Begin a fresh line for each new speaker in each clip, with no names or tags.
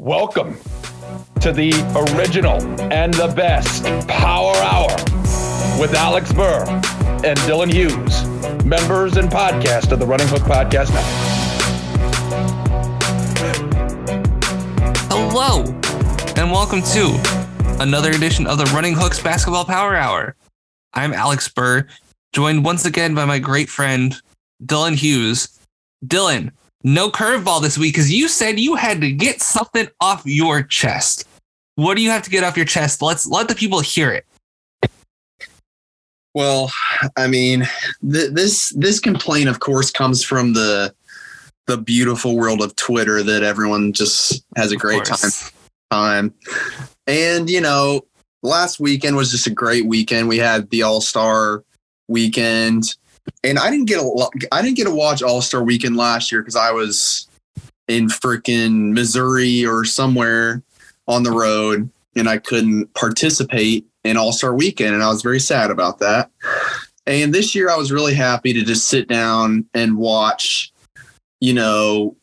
Welcome to the original and the best Power Hour with Alex Burr and Dylan Hughes, members and podcast of the Running Hook Podcast Network.
Hello, and welcome to another edition of the Running Hooks Basketball Power Hour. I'm Alex Burr, joined once again by my great friend, Dylan Hughes. Dylan, no curveball this week because you said you had to get something off your chest. What do you have to get off your chest? Let's let the people hear it.
Well, I mean, th- this this complaint, of course, comes from the the beautiful world of Twitter that everyone just has a great time time. And you know, last weekend was just a great weekend. We had the All Star weekend and I didn't get a I didn't get to watch All Star Weekend last year because I was in freaking Missouri or somewhere on the road, and I couldn't participate in All Star Weekend, and I was very sad about that. And this year, I was really happy to just sit down and watch. You know,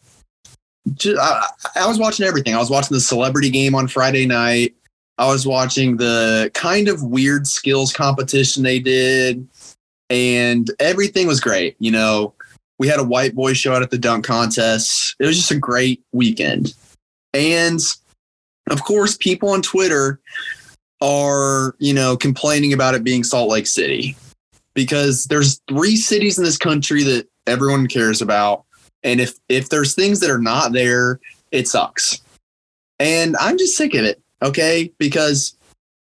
just, I, I was watching everything. I was watching the celebrity game on Friday night. I was watching the kind of weird skills competition they did and everything was great. You know, we had a white boy show out at the dunk contest. It was just a great weekend. And of course, people on Twitter are, you know, complaining about it being Salt Lake City because there's three cities in this country that everyone cares about. And if if there's things that are not there, it sucks. And I'm just sick of it, okay? Because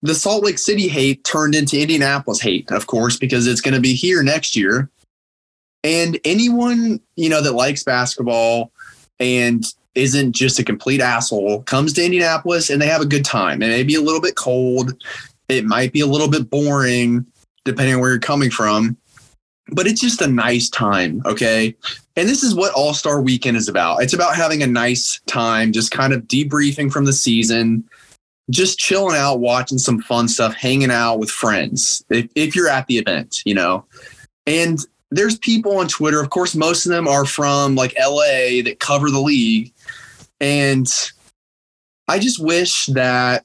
the Salt Lake City hate turned into Indianapolis hate, of course, because it's going to be here next year. And anyone, you know, that likes basketball and isn't just a complete asshole comes to Indianapolis and they have a good time. It may be a little bit cold. It might be a little bit boring, depending on where you're coming from, but it's just a nice time. Okay. And this is what All Star Weekend is about. It's about having a nice time, just kind of debriefing from the season, just chilling out, watching some fun stuff, hanging out with friends. If, if you're at the event, you know, and there's people on Twitter. Of course, most of them are from like LA that cover the league. And I just wish that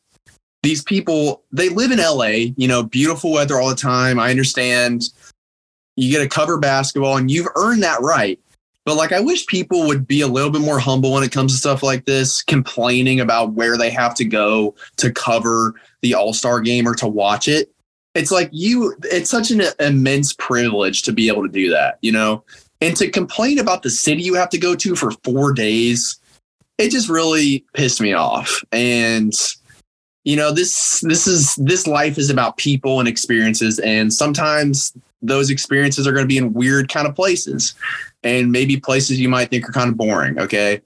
these people, they live in LA, you know, beautiful weather all the time. I understand you get to cover basketball and you've earned that right. But like, I wish people would be a little bit more humble when it comes to stuff like this, complaining about where they have to go to cover the All Star game or to watch it. It's like you, it's such an immense privilege to be able to do that, you know? And to complain about the city you have to go to for four days, it just really pissed me off. And, you know, this, this is, this life is about people and experiences. And sometimes those experiences are going to be in weird kind of places and maybe places you might think are kind of boring. Okay.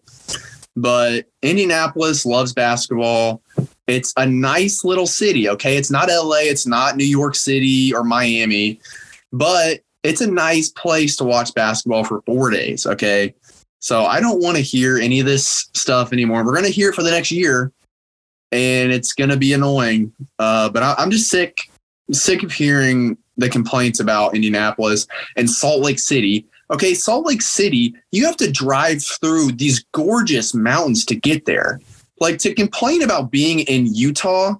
But Indianapolis loves basketball. It's a nice little city. Okay. It's not LA, it's not New York City or Miami, but it's a nice place to watch basketball for four days. Okay. So I don't want to hear any of this stuff anymore. We're going to hear it for the next year and it's going to be annoying. Uh, but I, I'm just sick, sick of hearing the complaints about Indianapolis and Salt Lake City Okay, Salt Lake City, you have to drive through these gorgeous mountains to get there. Like to complain about being in Utah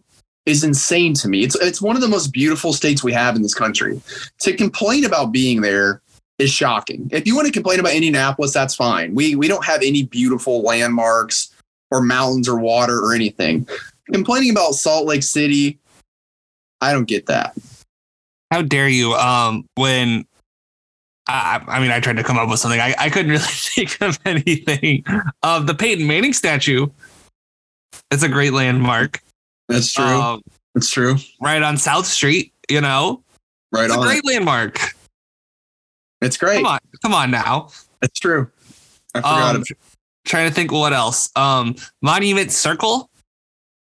is insane to me. It's it's one of the most beautiful states we have in this country. To complain about being there is shocking. If you want to complain about Indianapolis, that's fine. We we don't have any beautiful landmarks or mountains or water or anything. Complaining about Salt Lake City, I don't get that.
How dare you? Um, when I, I, mean, I tried to come up with something. I, I couldn't really think of anything. Of uh, the Peyton Manning statue. It's a great landmark.
That's true. Um, That's true.
Right on South Street, you know.
Right
it's
on.
a great landmark.
It's great.
Come on, come on now.
It's true. I forgot
um, Trying to think what else. Um, Monument Circle.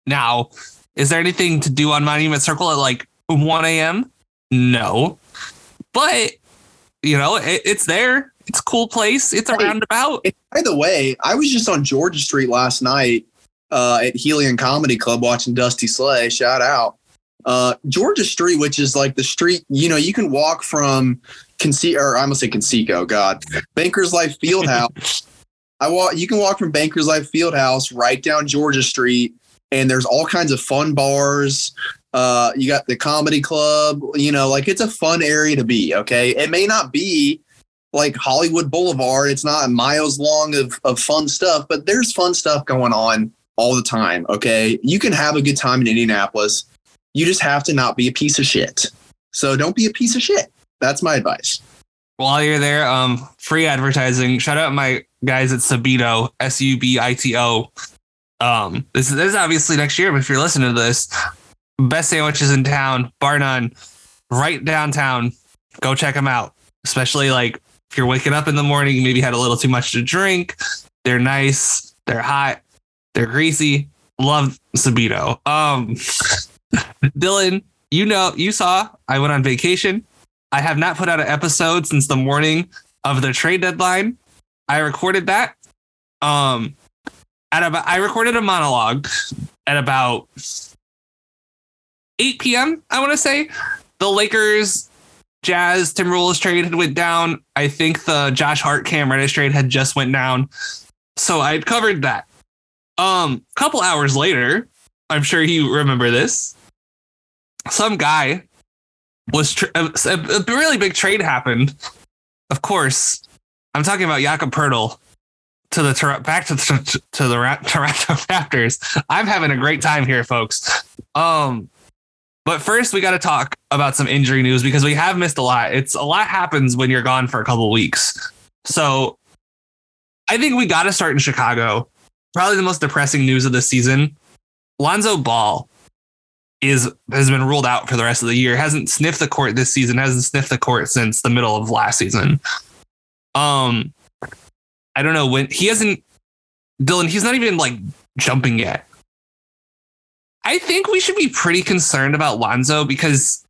Now, is there anything to do on Monument Circle at like 1 a.m.? No. But you know, it, it's there. It's a cool place. It's a hey, roundabout.
By the way, I was just on Georgia Street last night uh, at Helium Comedy Club watching Dusty Slay. Shout out. Uh, Georgia Street, which is like the street, you know, you can walk from Conseco, or I'm gonna say Conseco, God, Bankers Life Fieldhouse. I walk. You can walk from Bankers Life Fieldhouse right down Georgia Street, and there's all kinds of fun bars. Uh, you got the comedy club. You know, like it's a fun area to be. Okay, it may not be like Hollywood Boulevard. It's not miles long of of fun stuff, but there's fun stuff going on all the time. Okay, you can have a good time in Indianapolis. You just have to not be a piece of shit. So don't be a piece of shit. That's my advice.
While you're there, um, free advertising. Shout out my guys at Subito, S U B I T O. Um, this, this is obviously next year, but if you're listening to this, best sandwiches in town, bar none, right downtown. Go check them out. Especially like if you're waking up in the morning, maybe had a little too much to drink. They're nice. They're hot. They're greasy. Love Subito. Um, Dylan, you know, you saw I went on vacation. I have not put out an episode since the morning of the trade deadline. I recorded that. Um, at about I recorded a monologue at about 8 p.m. I want to say the Lakers, Jazz, Tim Timberwolves trade had went down. I think the Josh Hart Cam Reddish trade had just went down. So I had covered that. Um, couple hours later, I'm sure you remember this. Some guy was tr- a, a really big trade happened. Of course, I'm talking about Jakob Poeltl to the back to the, to the Toronto Raptors. I'm having a great time here, folks. Um, but first, we got to talk about some injury news because we have missed a lot. It's a lot happens when you're gone for a couple weeks. So I think we got to start in Chicago. Probably the most depressing news of the season. Lonzo Ball is has been ruled out for the rest of the year. Hasn't sniffed the court this season. Hasn't sniffed the court since the middle of last season. Um, I don't know when he hasn't. Dylan, he's not even like jumping yet. I think we should be pretty concerned about Lonzo because,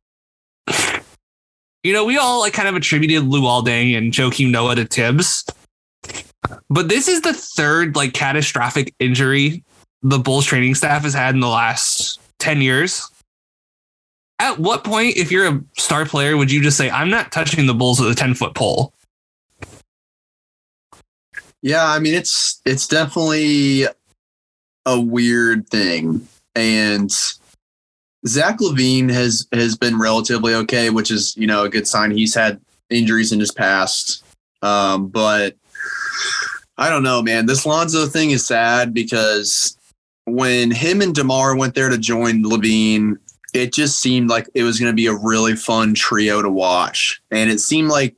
you know, we all like kind of attributed Luol and Joakim Noah to Thibs, But this is the third like catastrophic injury the Bulls training staff has had in the last 10 years. At what point, if you're a star player, would you just say, I'm not touching the Bulls with a 10 foot pole?
Yeah, I mean it's it's definitely a weird thing. And Zach LaVine has has been relatively okay, which is, you know, a good sign. He's had injuries in his past. Um, but I don't know, man. This Lonzo thing is sad because when him and DeMar went there to join LaVine, it just seemed like it was going to be a really fun trio to watch. And it seemed like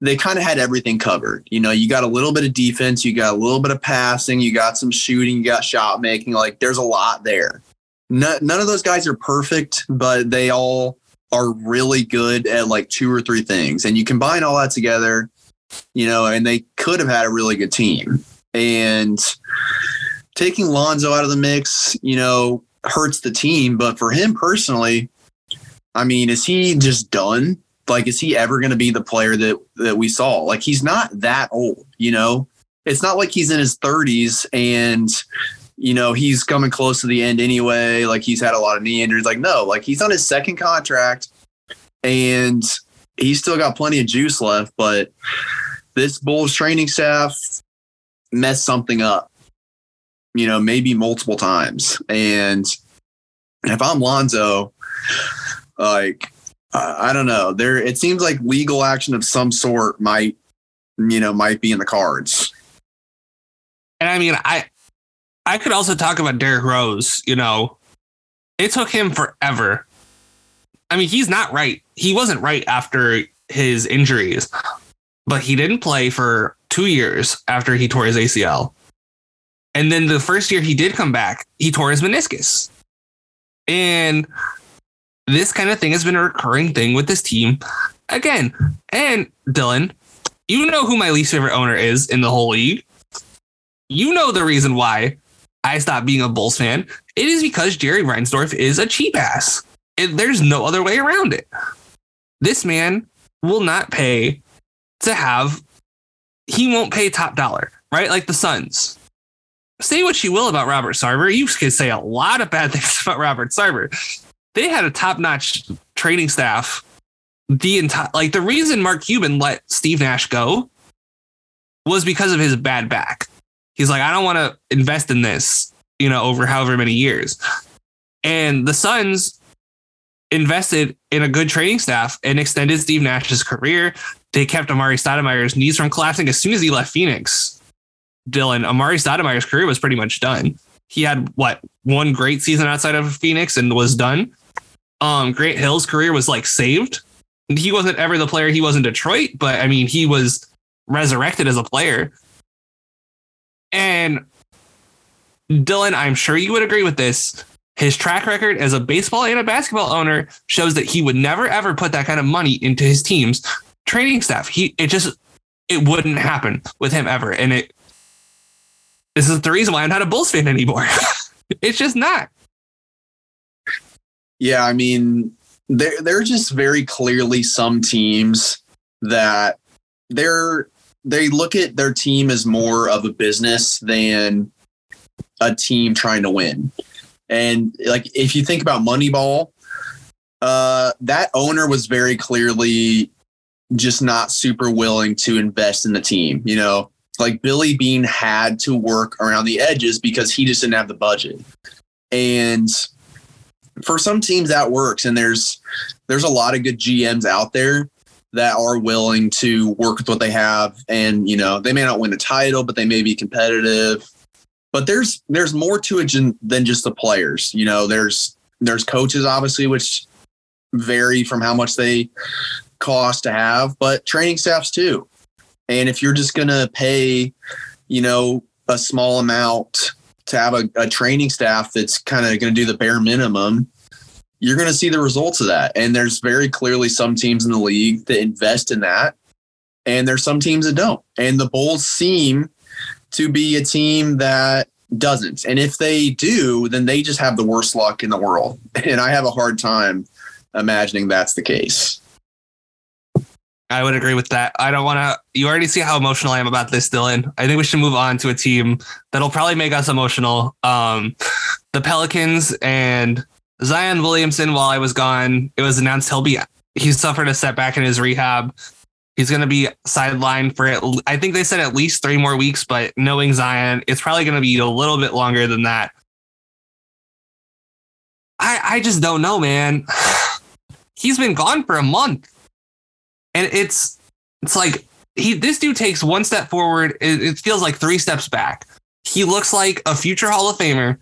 they kind of had everything covered. You know, you got a little bit of defense, you got a little bit of passing, you got some shooting, you got shot making. Like there's a lot there. No, none of those guys are perfect, but they all are really good at like two or three things. And you combine all that together, you know, and they could have had a really good team. And taking Lonzo out of the mix, you know, hurts the team. But for him personally, I mean, is he just done? Like, is he ever going to be the player that that we saw? Like, he's not that old, you know. It's not like he's in his 30s and you know he's coming close to the end anyway. Like he's had a lot of knee injuries. Like, no, like he's on his second contract and he's still got plenty of juice left. But this Bulls training staff messed something up you know, maybe multiple times. And if I'm Lonzo, like, I don't know, there, it seems like legal action of some sort might, you know, might be in the cards.
And I mean, I, I could also talk about Derrick Rose, you know, it took him forever. I mean, he's not right. He wasn't right after his injuries, but he didn't play for two years after he tore his ACL. And then the first year he did come back, he tore his meniscus. And this kind of thing has been a recurring thing with this team. Again, and Dylan, you know who my least favorite owner is in the whole league. You know the reason why I stopped being a Bulls fan. It is because Jerry Reinsdorf is a cheap ass. It, there's no other way around it. This man will not pay to have, he won't pay top dollar, right? Like the Suns say what you will about Robert Sarver. You can say a lot of bad things about Robert Sarver. They had a top notch training staff. The entire, like the reason Mark Cuban let Steve Nash go was because of his bad back. He's like, I don't want to invest in this, you know, over however many years. And the Suns invested in a good training staff and extended Steve Nash's career. They kept Amar'e Stoudemire's knees from collapsing as soon as he left Phoenix. Dylan, Amar'e Stoudemire's career was pretty much done. He had what one great season outside of Phoenix and was done. Um, Grant Hill's career was like saved. He wasn't ever the player he was in Detroit, but I mean, he was resurrected as a player. And Dylan, I'm sure you would agree with this. His track record as a baseball and a basketball owner shows that he would never ever put that kind of money into his team's training staff. He it just it wouldn't happen with him ever. And it this is the reason why I'm not a Bulls fan anymore. it's just not.
Yeah, I mean, there there are just very clearly some teams that they're they look at their team as more of a business than a team trying to win. And like if you think about Moneyball, uh, that owner was very clearly just not super willing to invest in the team. You know, like Billy Beane had to work around the edges because he just didn't have the budget. And for some teams that works, and there's there's a lot of good GMs out there that are willing to work with what they have. And you know they may not win a title but they may be competitive. But there's there's more to it than just the players. You know there's there's coaches obviously which vary from how much they cost to have but training staffs too. And if you're just going to pay you know a small amount to have a, a training staff that's kind of going to do the bare minimum you're going to see the results of that. And there's very clearly some teams in the league that invest in that, and there's some teams that don't. And the Bulls seem to be a team that doesn't. And if they do, then they just have the worst luck in the world. And I have a hard time imagining that's the case.
I would agree with that. I don't want to. You already see how emotional I am about this, Dylan. I think we should move on to a team that'll probably make us emotional. Um, the Pelicans and Zion Williamson, while I was gone, it was announced he'll be he suffered a setback in his rehab. He's going to be sidelined for it. I think they said at least three more weeks, but knowing Zion, it's probably going to be a little bit longer than that. I I just don't know, man. He's been gone for a month, and it's it's like he this dude takes one step forward. It, it feels like three steps back. He looks like a future Hall of Famer,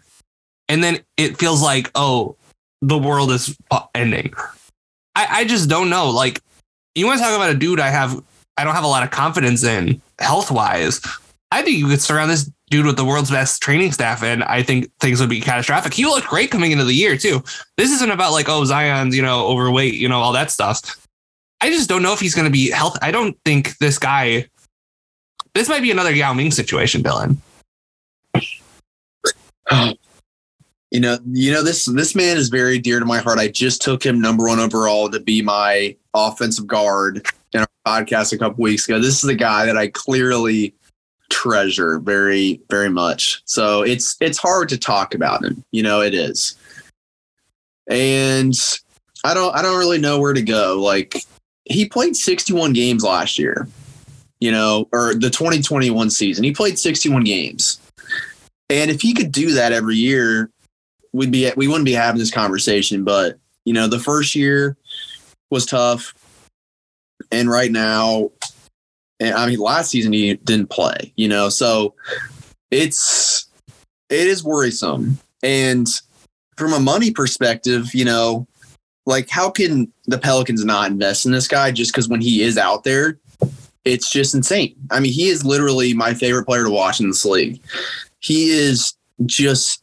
and then it feels like oh the world is ending. I, I just don't know. Like, you want to talk about a dude I have, I don't have a lot of confidence in health wise. I think you could surround this dude with the world's best training staff, and I think things would be catastrophic. He looked great coming into the year too. This isn't about like, oh, Zion's, you know, overweight, you know, all that stuff. I just don't know if he's going to be healthy. I don't think this guy. This might be another Yao Ming situation, Dylan.
You know, you know this this man is very dear to my heart. I just took him number one overall to be my offensive guard in our podcast a couple weeks ago. This is a guy that I clearly treasure very very much. So it's it's hard to talk about him. You know, it is. And I don't I don't really know where to go. Like he played 61 games last year. You know, or the 2021 season. He played 61 games. And if he could do that every year, we'd be we wouldn't be having this conversation. But you know, the first year was tough, and right now, and I mean, last season he didn't play. You know, so it's it is worrisome. And from a money perspective, you know, like how can the Pelicans not invest in this guy just because when he is out there, it's just insane. I mean, he is literally my favorite player to watch in this league. He is just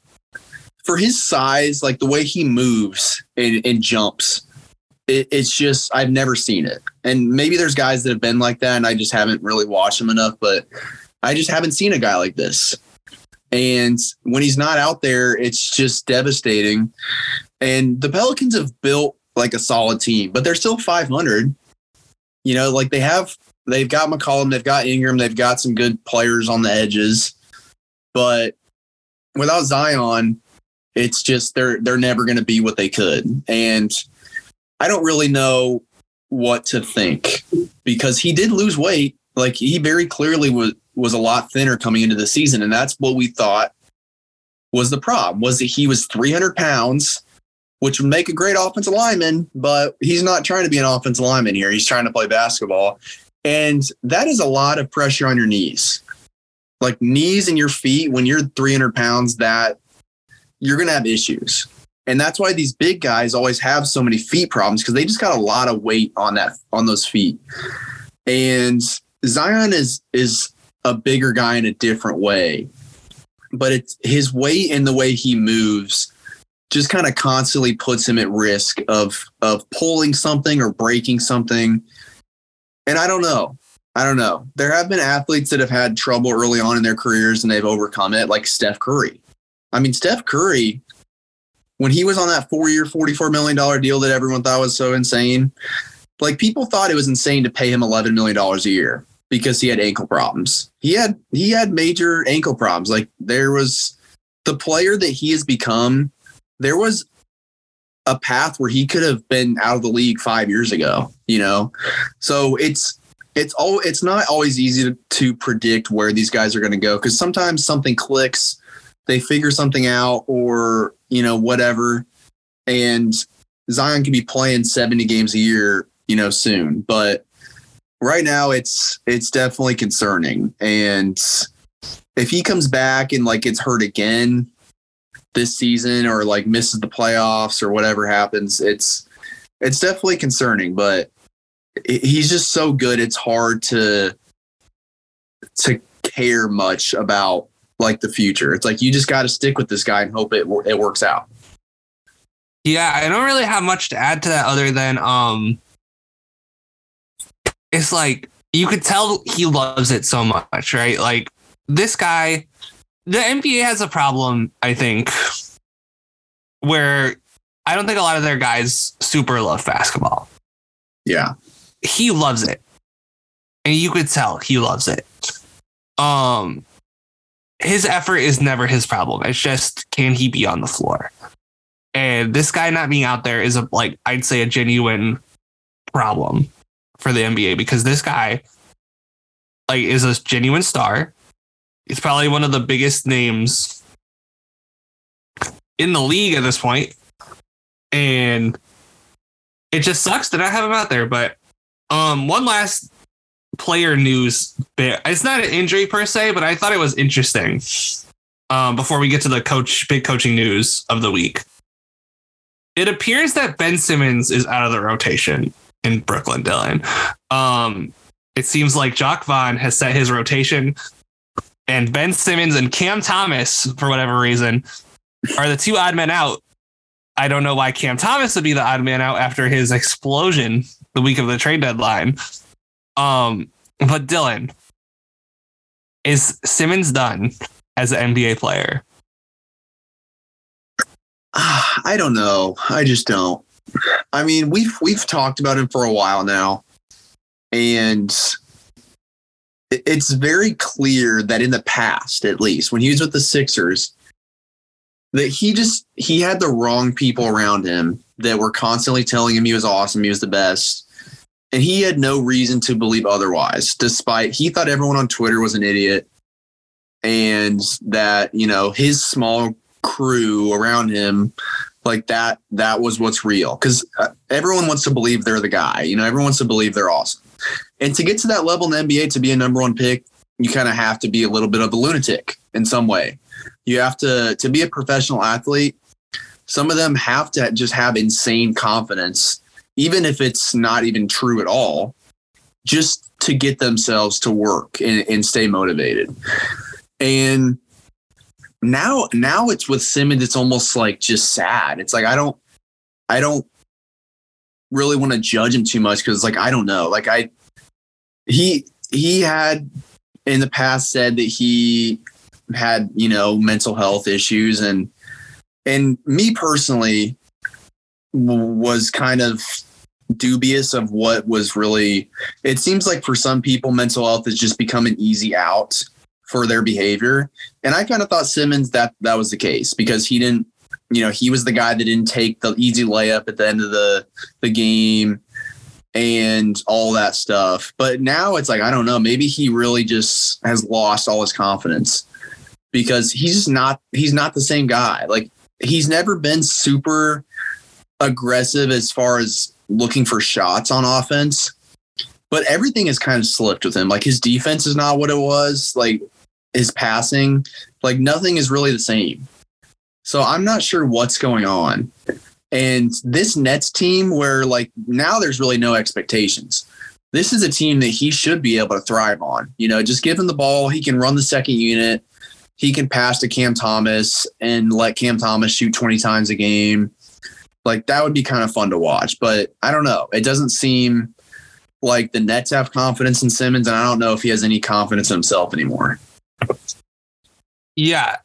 for his size, like the way he moves and, and jumps, it, it's just I've never seen it. And maybe there's guys that have been like that, and I just haven't really watched them enough. But I just haven't seen a guy like this. And when he's not out there, it's just devastating. And the Pelicans have built like a solid team, but they're still 500. You know, like they have, they've got McCollum, they've got Ingram, they've got some good players on the edges. But without Zion, it's just they're they're never going to be what they could, and I don't really know what to think because he did lose weight. Like he very clearly was was a lot thinner coming into the season, and that's what we thought was the problem. Was that he was 300 pounds, which would make a great offensive lineman, but he's not trying to be an offensive lineman here. He's trying to play basketball, and that is a lot of pressure on your knees, like knees and your feet. When you're 300 pounds, that you're going to have issues. And that's why these big guys always have so many feet problems because they just got a lot of weight on that on those feet. And Zion is is a bigger guy in a different way. But it's his weight and the way he moves just kind of constantly puts him at risk of of pulling something or breaking something. And I don't know. I don't know. There have been athletes that have had trouble early on in their careers and they've overcome it, like Steph Curry. I mean, Steph Curry, when he was on that four year, $44 million deal that everyone thought was so insane, like people thought it was insane to pay him $11 million a year because he had ankle problems. He had he had major ankle problems. Like there was the player that he has become. There was a path where he could have been out of the league five years ago. You know, so it's it's all it's not always easy to, to predict where these guys are going to go because sometimes something clicks, they figure something out, or you know whatever, and Zion can be playing seventy games a year, you know, soon, but right now it's it's definitely concerning. And if he comes back and like gets hurt again this season or like misses the playoffs or whatever happens, it's it's definitely concerning. But he's just so good. It's hard to to care much about like the future. It's like you just got to stick with this guy and hope it it works out.
Yeah, I don't really have much to add to that other than um it's like you could tell he loves it so much, right? Like this guy, the NBA has a problem, I think, where I don't think a lot of their guys super love basketball.
Yeah.
He loves it. And you could tell he loves it. Um his effort is never his problem. It's just can he be on the floor? And this guy not being out there is a like I'd say a genuine problem for the NBA because this guy like is a genuine star. He's probably one of the biggest names in the league at this point. And it just sucks that I have him out there. But um one last player news bit. It's not an injury per se, but I thought it was interesting. Um, before we get to the coach big coaching news of the week. It appears that Ben Simmons is out of the rotation in Brooklyn, Dylan. Um, it seems like Jacque Vaughn has set his rotation, and Ben Simmons and Cam Thomas, for whatever reason, are the two odd men out. I don't know why Cam Thomas would be the odd man out after his explosion the week of the trade deadline. Um, but Dylan, is Simmons done as an NBA player?
I don't know. I just don't. I mean, we've we've talked about him for a while now, and it's very clear that in the past, at least when he was with the Sixers, that he just he had the wrong people around him that were constantly telling him he was awesome, he was the best. And he had no reason to believe otherwise, despite he thought everyone on Twitter was an idiot and that, you know, his small crew around him like that that was what's real because uh, everyone wants to believe they're the guy you know everyone wants to believe they're awesome and to get to that level in the nba to be a number one pick you kind of have to be a little bit of a lunatic in some way you have to to be a professional athlete some of them have to just have insane confidence even if it's not even true at all just to get themselves to work and, and stay motivated and now now it's with Simmons, it's almost like just sad. It's like I don't I don't really want to judge him too much because it's like I don't know. Like I he he had in the past said that he had, you know, mental health issues and and me personally was kind of dubious of what was really it seems like for some people mental health has just become an easy out for their behavior. And I kind of thought Simmons that that was the case because he didn't, you know, he was the guy that didn't take the easy layup at the end of the the game. And all that stuff. But now it's like, I don't know, maybe he really just has lost all his confidence because he's just not he's not the same guy. Like he's never been super aggressive as far as looking for shots on offense. But everything has kind of slipped with him. Like his defense is not what it was. Like his passing, like nothing is really the same. So I'm not sure what's going on. And this Nets team, where like now there's really no expectations. This is a team that he should be able to thrive on. You know, just give him the ball. He can run the second unit. He can pass to Cam Thomas and let Cam Thomas shoot 20 times a game. Like that would be kind of fun to watch. But I don't know. It doesn't seem like the Nets have confidence in Simmons, and I don't know if he has any confidence in himself anymore.
Yeah.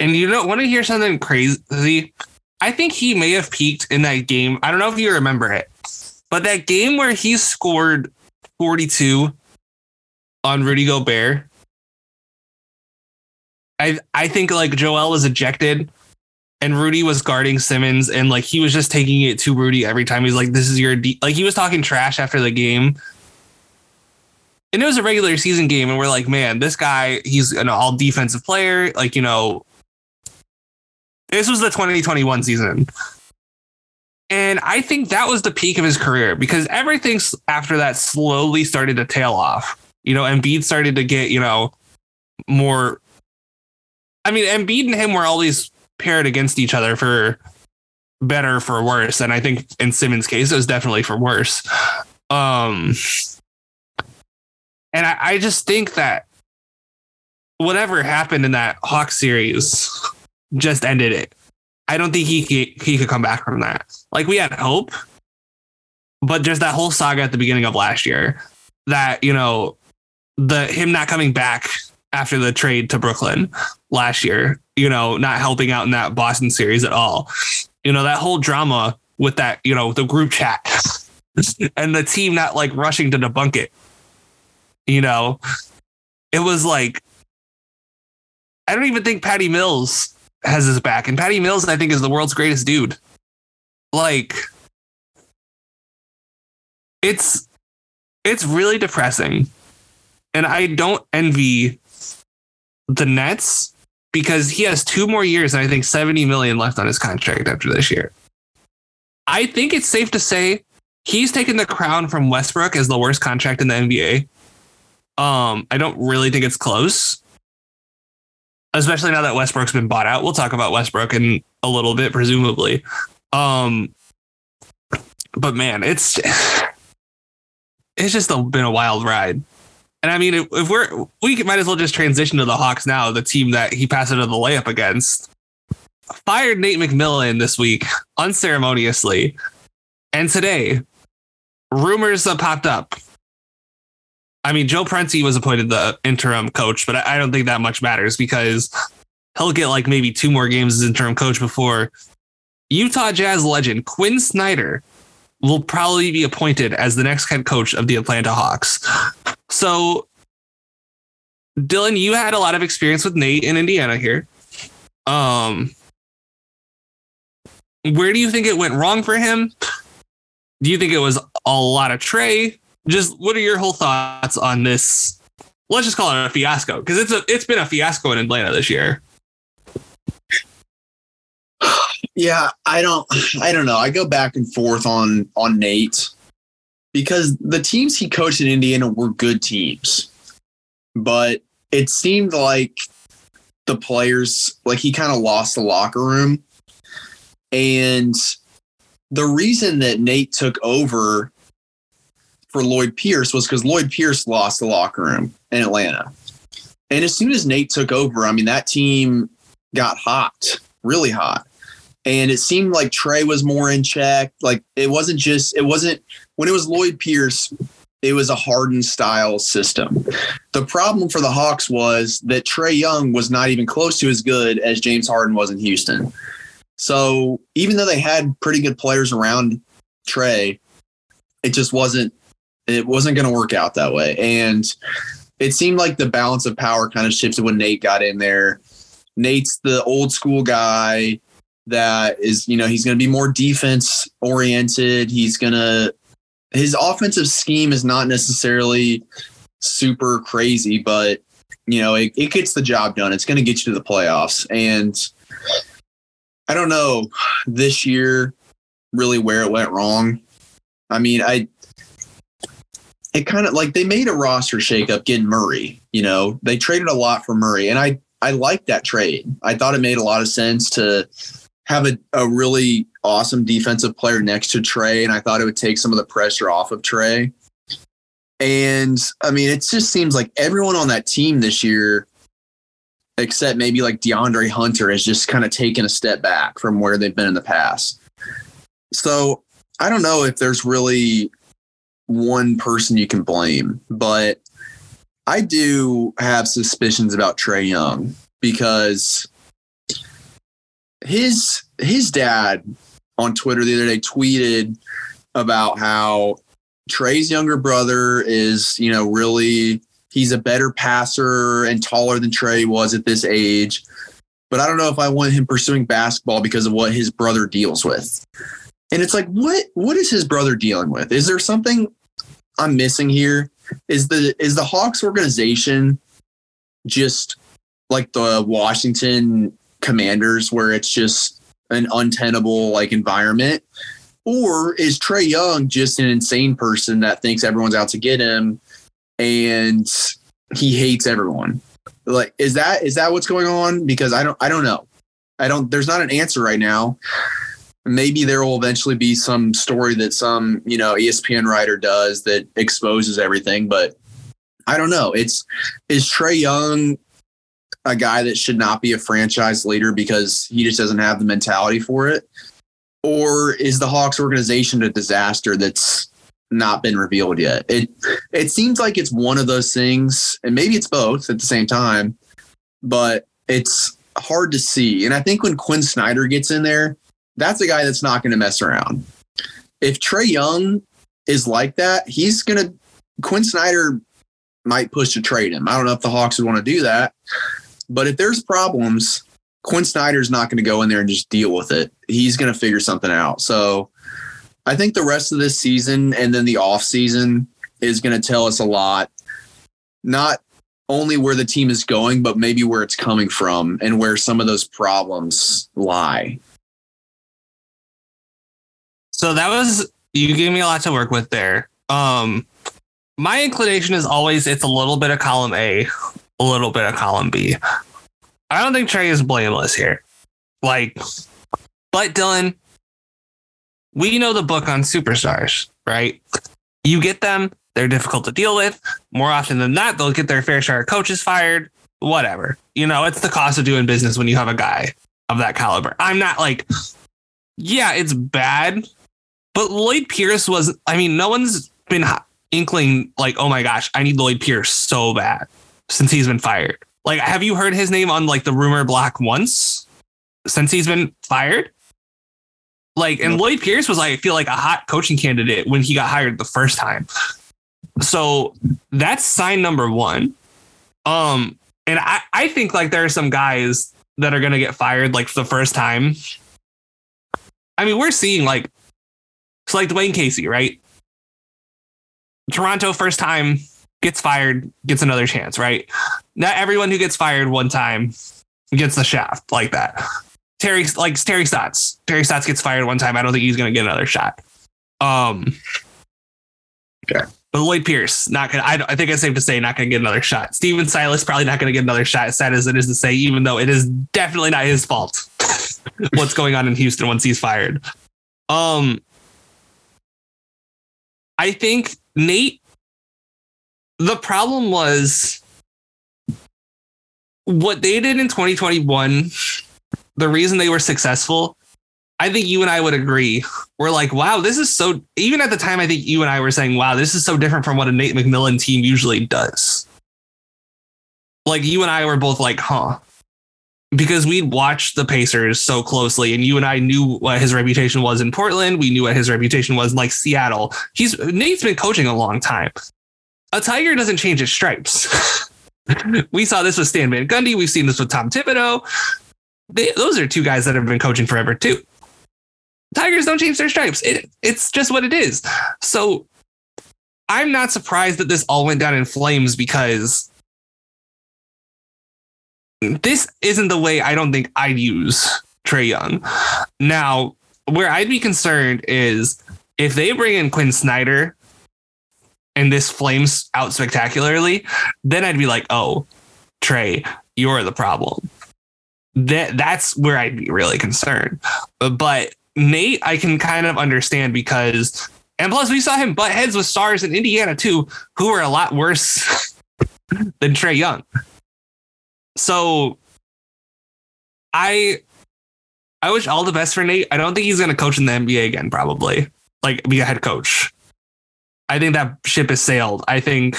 And you don't want to hear something crazy? I think he may have peaked in that game. I don't know if you remember it, but that game where he scored 42 on Rudy Gobert. I I think like Joel was ejected and Rudy was guarding Simmons and like he was just taking it to Rudy every time. He's like, "This is your de-. like." He was talking trash after the game, and it was a regular season game, and we're like, "Man, this guy, he's an all defensive player." Like you know, this was the 2021 season. And I think that was the peak of his career because everything after that slowly started to tail off. You know, Embiid started to get, you know, more. I mean, Embiid and him were always paired against each other for better for worse. And I think in Simmons' case, it was definitely for worse. Um, and I, I just think that whatever happened in that Hawk series just ended it. I don't think he he could come back from that. Like we had hope, but just that whole saga at the beginning of last year, that you know, the him not coming back after the trade to Brooklyn last year, you know, not helping out in that Boston series at all. You know, that whole drama with that, you know, the group chat and the team not like rushing to debunk it. You know, it was like I don't even think Patty Mills has his back. And Patty Mills, I think, is the world's greatest dude. Like, it's it's really depressing. And I don't envy the Nets because he has two more years and I think 70 million left on his contract after this year. I think it's safe to say he's taken the crown from Westbrook as the worst contract in the NBA. Um, I don't really think it's close especially now that Westbrook's been bought out. We'll talk about Westbrook in a little bit, presumably. Um, but man, it's it's just a, been a wild ride. And I mean, if, if we're we might as well just transition to the Hawks now, the team that he passed into the layup against. Fired Nate McMillan this week unceremoniously, and today rumors popped up I mean, Joe Prunty was appointed the interim coach, but I don't think that much matters because he'll get like maybe two more games as interim coach before Utah Jazz legend Quin Snyder will probably be appointed as the next head coach of the Atlanta Hawks. So, Dylan, you had a lot of experience with Nate in Indiana here. Um, where do you think it went wrong for him? Do you think it was a lot of Trae? Just what are your whole thoughts on this? Let's just call it a fiasco because it's a it's been a fiasco in Atlanta this year.
Yeah, I don't I don't know. I go back and forth on on Nate because the teams he coached in Indiana were good teams. But it seemed like the players like he kind of lost the locker room. And the reason that Nate took over for Lloyd Pierce was because Lloyd Pierce lost the locker room in Atlanta. And as soon as Nate took over, I mean, that team got hot, really hot. And it seemed like Trae was more in check. Like it wasn't just, it wasn't, when it was Lloyd Pierce, it was a Harden style system. The problem for the Hawks was that Trae Young was not even close to as good as James Harden was in Houston. So even though they had pretty good players around Trae, it just wasn't it wasn't going to work out that way. And it seemed like the balance of power kind of shifted when Nate got in there. Nate's the old school guy that is, you know, he's going to be more defense oriented. He's going to his offensive scheme is not necessarily super crazy, but you know, it, it gets the job done. It's going to get you to the playoffs. And I don't know this year really where it went wrong. I mean, I it kind of like they made a roster shakeup getting Murray. You know, they traded a lot for Murray, and I I liked that trade. I thought it made a lot of sense to have a, a really awesome defensive player next to Trae, and I thought it would take some of the pressure off of Trae. And I mean, it just seems like everyone on that team this year, except maybe like DeAndre Hunter, has just kind of taken a step back from where they've been in the past. So I don't know if there's really one person you can blame, but I do have suspicions about Trae Young because his his dad on Twitter the other day tweeted about how Trae's younger brother is, you know, really he's a better passer and taller than Trae was at this age. But I don't know if I want him pursuing basketball because of what his brother deals with. And it's like, what what is his brother dealing with? Is there something I'm missing here? Is the is the Hawks organization just like the Washington Commanders, where it's just an untenable like environment? Or is Trae Young just an insane person that thinks everyone's out to get him and he hates everyone? Like, is that is that what's going on? Because I don't I don't know. I don't there's not an answer right now maybe there will eventually be some story that some you know espn writer does that exposes everything but i don't know. It's is Trae young a guy that should not be a franchise leader because he just doesn't have the mentality for it? Or is the hawks organization a disaster that's not been revealed yet? It it seems like it's one of those things and maybe it's both at the same time but it's hard to see. And i think when quin snyder gets in there that's a guy that's not going to mess around. If Trae Young is like that, he's going to, Quin Snyder might push to trade him. I don't know if the Hawks would want to do that. But if there's problems, Quin Snyder's not going to go in there and just deal with it. He's going to figure something out. So I think the rest of this season and then the off season is going to tell us a lot. Not only where the team is going, but maybe where it's coming from and where some of those problems lie.
So that was you gave me a lot to work with there. Um my inclination is always it's a little bit of column A, a little bit of column B. I don't think Trae is blameless here. Like, but Dylan, we know the book on superstars, right? You get them, they're difficult to deal with. More often than not, they'll get their fair share of coaches fired, whatever. You know, it's the cost of doing business when you have a guy of that caliber. I'm not like, yeah, it's bad but Lloyd Pierce was, I mean, no one's been inkling like, oh my gosh, I need Lloyd Pierce so bad since he's been fired. Like, have you heard his name on like the rumor block once since he's been fired? Like, and Lloyd Pierce was like, I feel like a hot coaching candidate when he got hired the first time. So that's sign number one. Um, and I, I think like there are some guys that are gonna get fired like for the first time. I mean, we're seeing like it's like Dwane Casey, right? Toronto first time gets fired, gets another chance, right? Not everyone who gets fired one time gets the shaft like that. Terry like Terry Stotts. Terry Stotts gets fired one time. I don't think he's gonna get another shot. Um
Okay.
But Lloyd Pierce, not gonna. I, I think it's safe to say, not gonna get another shot. Stephen Silas probably not gonna get another shot. Sad as it is to say, even though it is definitely not his fault. what's going on in Houston once he's fired? Um, I think Nate, the problem was what they did in 2021, the reason they were successful. I think you and I would agree. We're like, wow, this is so. Even at the time, I think you and I were saying, wow, this is so different from what a Nate McMillan team usually does. Like, you and I were both like, huh, because we'd watched the Pacers so closely, and you and I knew what his reputation was in Portland. We knew what his reputation was like Seattle. He's Nate's been coaching a long time. A tiger doesn't change its stripes. we saw this with Stan Van Gundy. We've seen this with Tom Thibodeau. They, those are two guys that have been coaching forever too. Tigers don't change their stripes. It, it's just what it is. So I'm not surprised that this all went down in flames because this isn't the way I don't think I'd use Trae Young. Now, where I'd be concerned is if they bring in Quin Snyder and this flames out spectacularly, then I'd be like, oh, Trae, you're the problem. That that's where I'd be really concerned. But Nate, I can kind of understand because and plus we saw him butt heads with stars in Indiana too, who were a lot worse than Trae Young. So I I wish all the best for Nate. I don't think he's gonna coach in the NBA again, probably. Like be a head coach. I think that ship has sailed. I think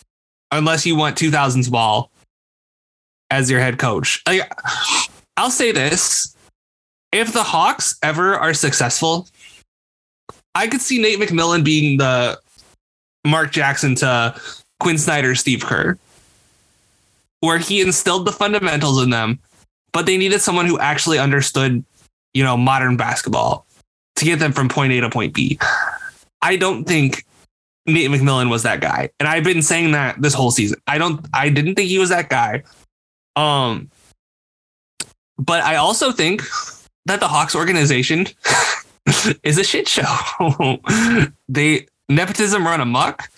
unless you want 2000s ball as your head coach. Like, I'll say this. If the Hawks ever are successful, I could see Nate McMillan being the Mark Jackson to Quin Snyder, Steve Kerr, where he instilled the fundamentals in them, but they needed someone who actually understood, you know, modern basketball to get them from point A to point B. I don't think Nate McMillan was that guy. And I've been saying that this whole season. I don't I didn't think he was that guy. Um but I also think that the Hawks organization is a shit show. they nepotism run amok.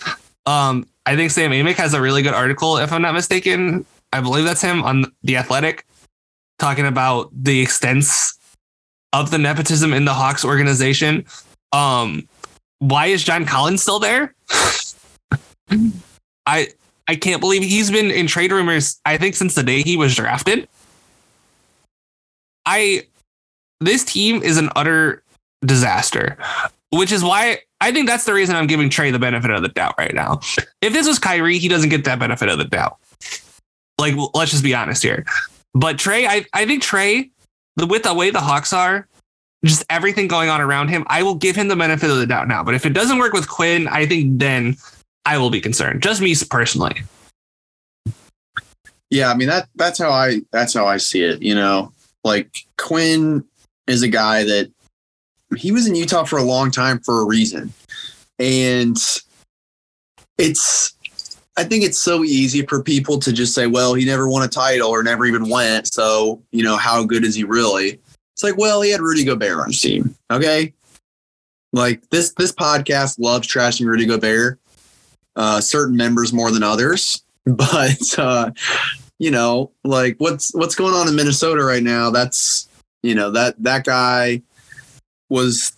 Um I think Sam Amick has a really good article, if I'm not mistaken. I believe that's him on The Athletic, talking about the extents of the nepotism in the Hawks organization. Um, why is John Collins still there? I I can't believe he's been in trade rumors. I think since the day he was drafted. I this team is an utter disaster, which is why I think that's the reason I'm giving Trae the benefit of the doubt right now. If this was Kyrie, he doesn't get that benefit of the doubt. Like, let's just be honest here. But Trae, I, I think Trae, the with the way the Hawks are, just everything going on around him, I will give him the benefit of the doubt now. But if it doesn't work with Quin, I think then I will be concerned. Just me personally.
Yeah, I mean that that's how I that's how I see it. You know, like Quin is a guy that he was in Utah for a long time for a reason. And it's I think it's so easy for people to just say, well, he never won a title or never even went. So, you know, how good is he really? It's like, well, he had Rudy Gobert on his team. Okay. Like this this podcast loves trashing Rudy Gobert. Uh, certain members more than others. But uh, you know, like what's what's going on in Minnesota right now, that's you know, that that guy was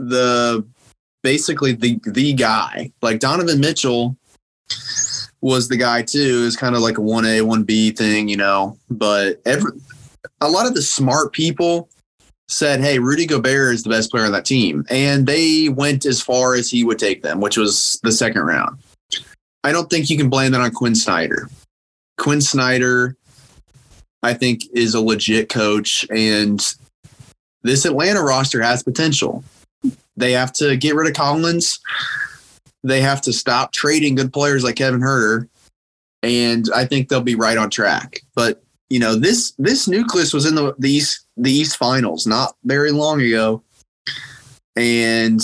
the basically the the guy. Like Donovan Mitchell was the guy too. Is kind of like a one A one B thing, you know. But every a lot of the smart people said, "Hey, Rudy Gobert is the best player on that team," and they went as far as he would take them, which was the second round. I don't think you can blame that on Quin Snyder. Quin Snyder, I think, is a legit coach, and this Atlanta roster has potential. They have to get rid of Collins. They have to stop trading good players like Kevin Huerter, and I think they'll be right on track. But you know, this this nucleus was in the these East the East Finals not very long ago, and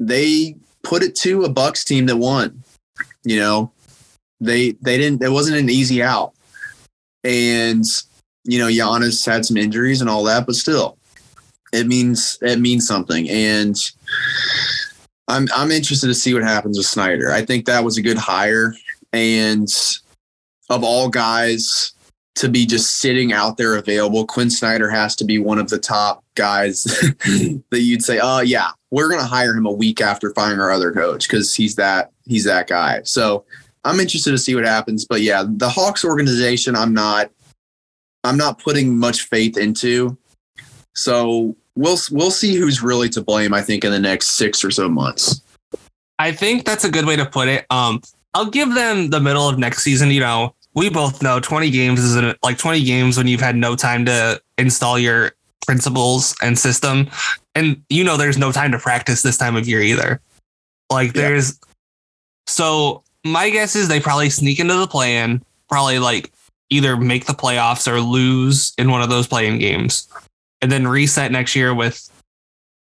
they put it to a Bucks team that won. You know, they they didn't. It wasn't an easy out, and you know, Giannis had some injuries and all that, but still, it means it means something. And I'm I'm interested to see what happens with Snyder. I think that was a good hire, and of all guys to be just sitting out there available, Quin Snyder has to be one of the top guys that you'd say, "Oh yeah, we're going to hire him a week after firing our other coach because he's that he's that guy." So I'm interested to see what happens. But yeah, the Hawks organization, I'm not I'm not putting much faith into. So we'll we'll see who's really to blame. I think in the next six or so months.
I think that's a good way to put it. Um, I'll give them the middle of next season. You know, we both know 20 games is like 20 games when you've had no time to install your principles and system, and you know there's no time to practice this time of year either. Like there's, yeah. so my guess is they probably sneak into the play-in, probably like either make the playoffs or lose in one of those play-in games, and then reset next year with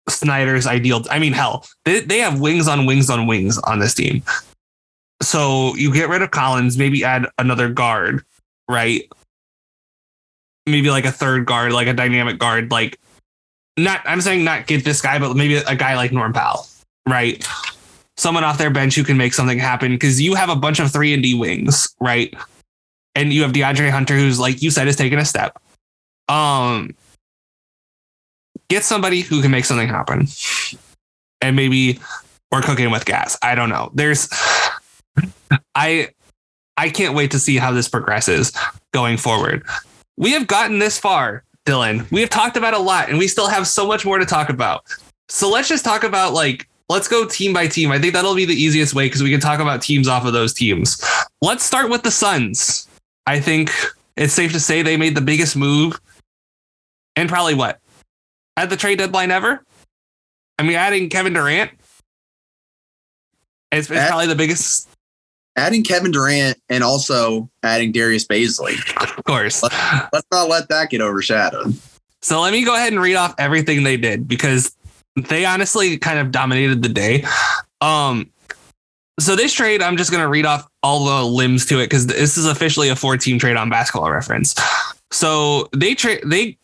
Snyder's ideal. I mean, hell, they, they have wings on wings on wings on this team. So you get rid of Collins, maybe add another guard, right? Maybe like a third guard, like a dynamic guard, like not I'm saying not get this guy, but maybe a guy like Norm Powell, right? Someone off their bench who can make something happen because you have a bunch of three and D wings, right? And you have DeAndre Hunter, who's like you said, is taking a step. Um, get somebody who can make something happen, and maybe we're cooking with gas. I don't know. There's, I, I can't wait to see how this progresses going forward. We have gotten this far Dylan. We have talked about a lot and we still have so much more to talk about. So let's just talk about like let's go team by team. I think that'll be the easiest way because we can talk about teams off of those teams. Let's start with the Suns. I think it's safe to say they made the biggest move and probably what? At the trade deadline ever? I mean, adding Kevin Durant. It's, it's probably the biggest
adding Kevin Durant and also adding Darius Bazley.
Of course.
Let's, let's not let that get overshadowed.
So let me go ahead and read off everything they did because they honestly kind of dominated the day. Um, so this trade, I'm just gonna read off all the limbs to it because this is officially a four team trade on basketball reference. So they trade they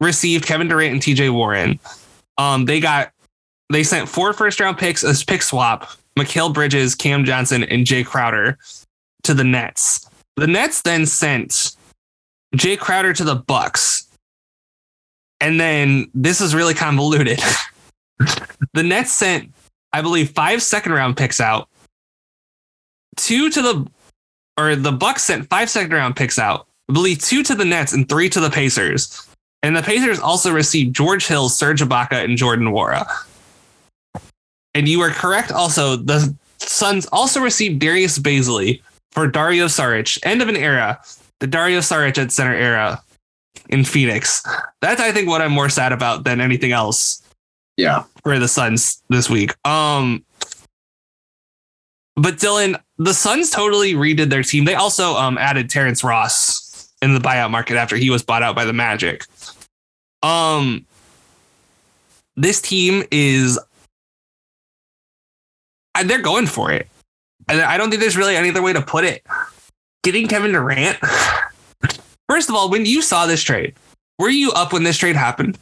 received Kevin Durant and TJ Warren. Um, they got they sent four first round picks as pick swap, Mikal Bridges, Cam Johnson, and Jay Crowder to the Nets. The Nets then sent Jay Crowder to the Bucks. And then this is really convoluted. the Nets sent, I believe, five second round picks out, two to the, or the Bucks sent five second round picks out. I believe two to the Nets and three to the Pacers. And the Pacers also received George Hill, Serge Ibaka, and Jordan Nwora. And you are correct. Also, the Suns also received Darius Bazley for Dario Saric, end of an era, the Dario Saric at center era in Phoenix. That's I think what I'm more sad about than anything else.
Yeah,
for the Suns this week. Um, but Dylan, the Suns totally redid their team. They also um added Terrence Ross in the buyout market after he was bought out by the Magic. Um, this team is they're going for it. I don't think there's really any other way to put it. Getting Kevin Durant. First of all, when you saw this trade, were you up when this trade happened?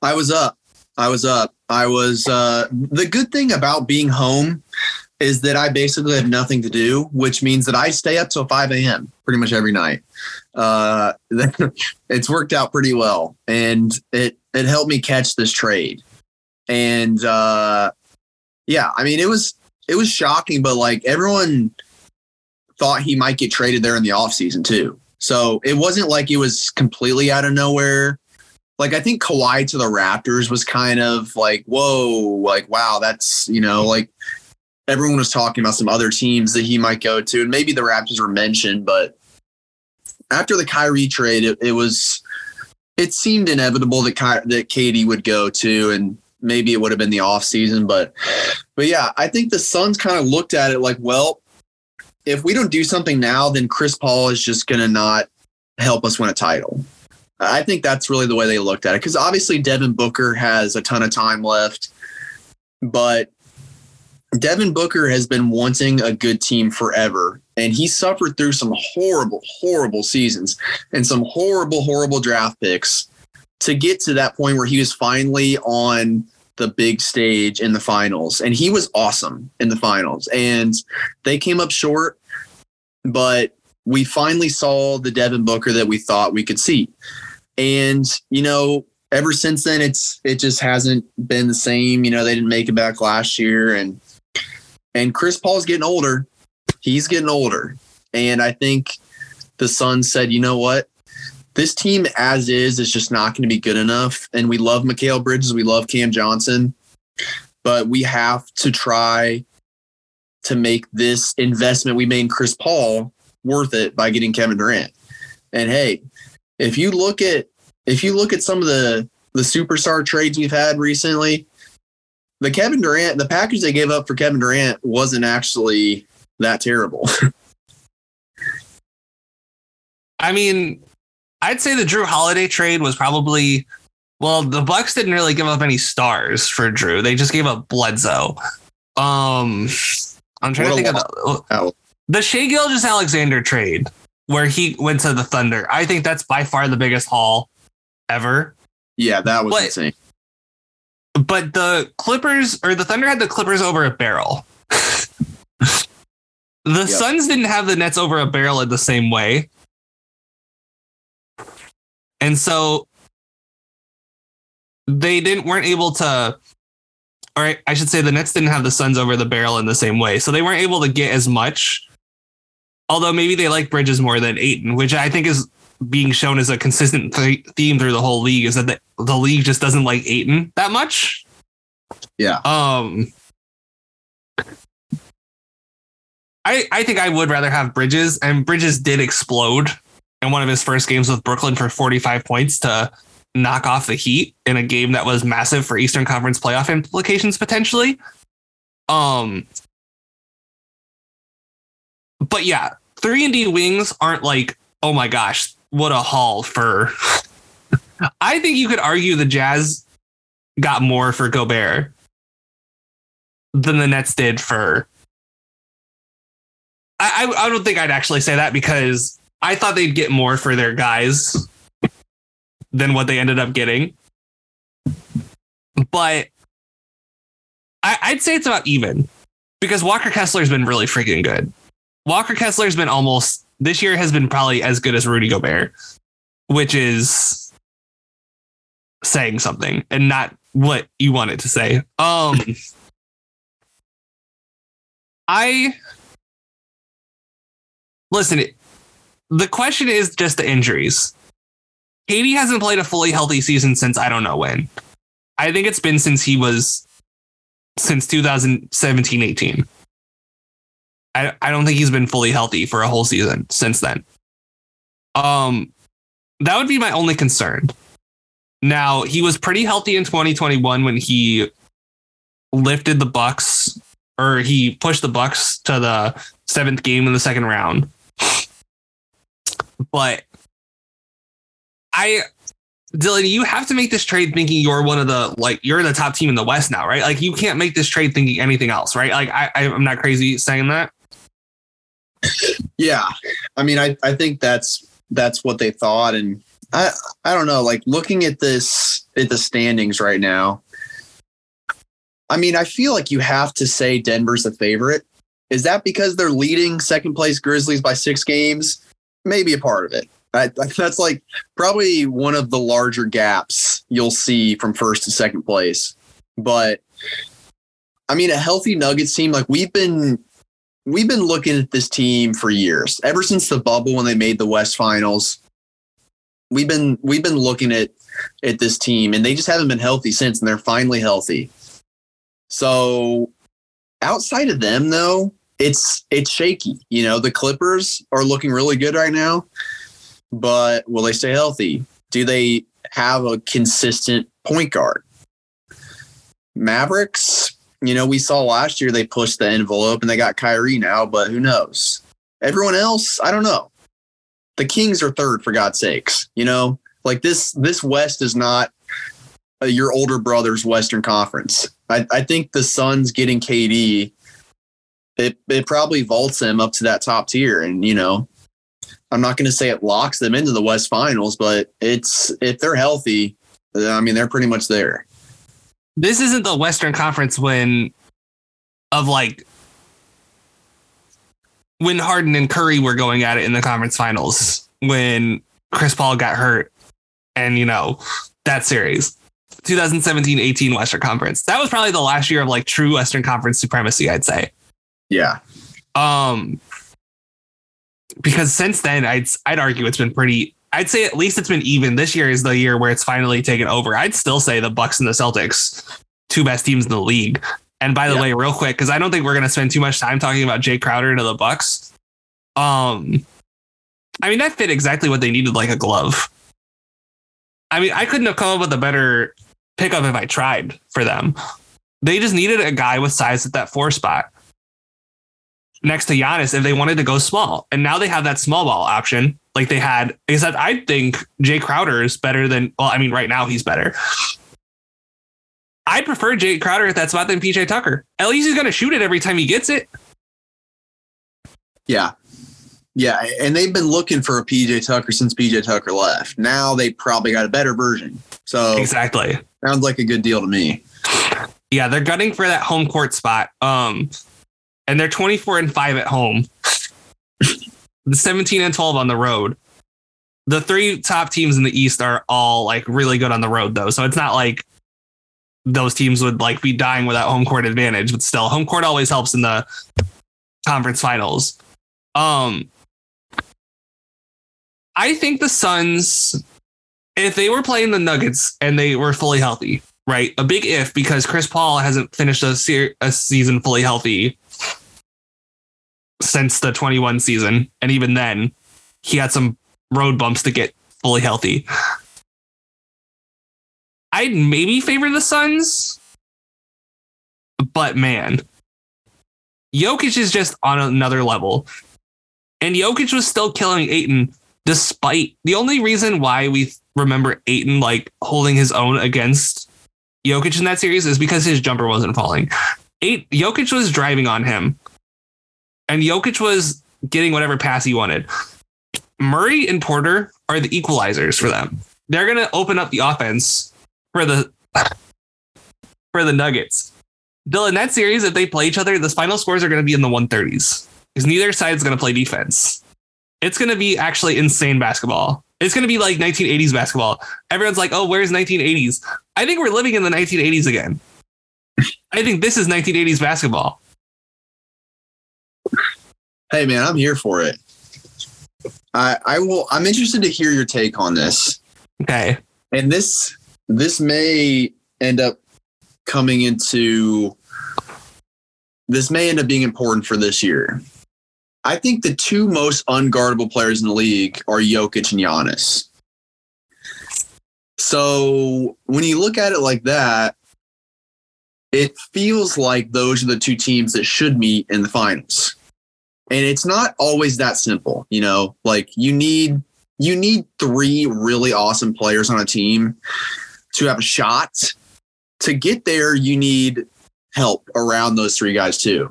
I was up. I was up. I was uh the good thing about being home is that I basically have nothing to do, which means that I stay up till 5 a.m. pretty much every night. Uh, it's worked out pretty well, and it it helped me catch this trade. And uh, yeah, I mean, it was it was shocking, but like everyone thought he might get traded there in the offseason too. So it wasn't like it was completely out of nowhere. Like I think Kawhi to the Raptors was kind of like, whoa, like wow, that's you know, like everyone was talking about some other teams that he might go to, and maybe the Raptors were mentioned, but after the Kyrie trade, it, it was it seemed inevitable that Ky- that KD would go to, and maybe it would have been the off season, but but yeah, I think the Suns kind of looked at it like, well, if we don't do something now, then Chris Paul is just gonna not help us win a title. I think that's really the way they looked at it because obviously Devin Booker has a ton of time left, but Devin Booker has been wanting a good team forever, and he suffered through some horrible, horrible seasons and some horrible, horrible draft picks to get to that point where he was finally on the big stage in the finals. And he was awesome in the finals. And they came up short, but we finally saw the Devin Booker that we thought we could see. And, you know, ever since then it's it just hasn't been the same. You know, they didn't make it back last year and and Chris Paul's getting older. He's getting older. And I think the Suns said, you know what? this team as is is just not going to be good enough. And we love Mikal Bridges, we love Cam Johnson, but we have to try to make this investment we made in Chris Paul worth it by getting Kevin Durant. And hey, if you look at if you look at some of the the superstar trades we've had recently, the Kevin Durant, the package they gave up for Kevin Durant wasn't actually that terrible.
I mean, I'd say the Jrue Holiday trade was probably Well, the Bucks didn't really give up any stars for Jrue. They just gave up Bledsoe. Um, I'm trying
What
to think of the, the Shai Gilgeous-Alexander trade where he went to the Thunder. I think that's by far the biggest haul ever.
yeah, that was
What?
insane.
But the Clippers or the Thunder had the Clippers over a barrel. the Suns didn't have the Nets over a barrel in the same way. And so they didn't weren't able to or I- I should say the Nets didn't have the Suns over the barrel in the same way. So they weren't able to get as much. Although maybe they like Bridges more than Ayton, which I think is being shown as a consistent th- theme through the whole league is that the, the league just doesn't like Ayton that much.
Yeah.
Um I I think I would rather have Bridges and Bridges did explode in one of his first games with Brooklyn for 45 points to knock off the Heat in a game that was massive for Eastern Conference playoff implications potentially. Um but yeah, 3 and D wings aren't like, oh my gosh, what a haul for I think you could argue the Jazz got more for Gobert than the Nets did for I, I I don't think I'd actually say that because I thought they'd get more for their guys than what they ended up getting. But I, I'd say it's about even because Walker Kessler's been really freaking good. Walker Kessler's been almost this year has been probably as good as Rudy Gobert, which is saying something and not what you wanted to say. Um I listen, the question is just the injuries. KD hasn't played a fully healthy season since I don't know when. I think it's been since he was since 2017 18. I, I don't think he's been fully healthy for a whole season since then. Um, that would be my only concern. Now he was pretty healthy in 2021 when he lifted the Bucks or he pushed the Bucks to the seventh game in the second round. But I Dylan, you have to make this trade thinking you're one of the like you're the top team in the West now, right? Like you can't make this trade thinking anything else, right? Like I, I'm not crazy saying that.
Yeah. I mean, I, I think that's that's what they thought. And I I don't know, like looking at this at the standings right now. I mean, I feel like you have to say Denver's the favorite. Is that because they're leading second place Grizzlies by six games? Maybe a part of it. I, that's like probably one of the larger gaps you'll see from first to second place. But I mean, a healthy Nuggets team, like we've been we've been looking at this team for years. Ever since the bubble when they made the West Finals, we've been we've been looking at at this team, and they just haven't been healthy since, and they're finally healthy. So, outside of them, though, it's it's shaky. You know, the Clippers are looking really good right now, but will they stay healthy? Do they have a consistent point guard? Mavericks, you know, we saw last year they pushed the envelope and they got Kyrie now, but who knows? Everyone else, I don't know. The Kings are third for God's sakes. You know, like this this West is not your older brother's Western Conference. I, I think the Suns getting KD, it it probably vaults them up to that top tier. And you know, I'm not going to say it locks them into the West Finals, but it's if they're healthy, I mean they're pretty much there.
This isn't the Western Conference when of like when Harden and Curry were going at it in the conference finals when Chris Paul got hurt and you know that series 2017-18 Western Conference. That was probably the last year of like true Western Conference supremacy, I'd say.
Yeah.
Um because since then I'd I'd argue it's been pretty I'd say at least it's been even. This year is the year where it's finally taken over. I'd still say the Bucks and the Celtics, two best teams in the league. And by the
Yeah.
way, real quick, because I don't think we're gonna spend too much time talking about Jay Crowder to the Bucks. Um, I mean that fit exactly what they needed, like a glove. I mean, I couldn't have come up with a better pickup if I tried for them. They just needed a guy with size at that four spot. Next to Giannis if they wanted to go small. And now they have that small ball option. Like they had, except I think Jay Crowder is better than, well, I mean, right now he's better. I prefer Jay Crowder at that spot than PJ Tucker. At least he's going to shoot it every time he gets it.
Yeah. Yeah. And they've been looking for a PJ Tucker since PJ Tucker left. Now they probably got a better version. So
exactly.
Sounds like a good deal to me.
Yeah, they're gunning for that home court spot. Um, and they're 24 and 5 at home. the 17 and 12 on the road. The three top teams in the East are all like really good on the road though. So it's not like those teams would like be dying without home court advantage, but still home court always helps in the conference finals. Um I think the Suns if they were playing the Nuggets and they were fully healthy, right? A big if because Chris Paul hasn't finished a, se- a season fully healthy since the 21 season. And even then, he had some road bumps to get fully healthy. I'd maybe favor the Suns, but man, Jokic is just on another level. And Jokic was still killing Ayton despite the only reason why we remember Ayton like holding his own against Jokic in that series is because his jumper wasn't falling. Eight Jokic was driving on him and Jokic was getting whatever pass he wanted. Murray and Porter are the equalizers for them. They're going to open up the offense for the for the Nuggets. Dylan, that series, if they play each other, the final scores are going to be in the 130s because neither side is going to play defense. It's going to be actually insane basketball. It's going to be like 1980s basketball. Everyone's like, oh, where's 1980s? I think we're living in the 1980s again. I think this is 1980s basketball.
Hey man, I'm here for it. I I will I'm interested to hear your take on this.
Okay.
And this this may end up coming into this may end up being important for this year. I think the two most unguardable players in the league are Jokic and Giannis. So when you look at it like that, it feels like those are the two teams that should meet in the finals and it's not always that simple you know like you need you need three really awesome players on a team to have a shot. To get there you need help around those three guys too.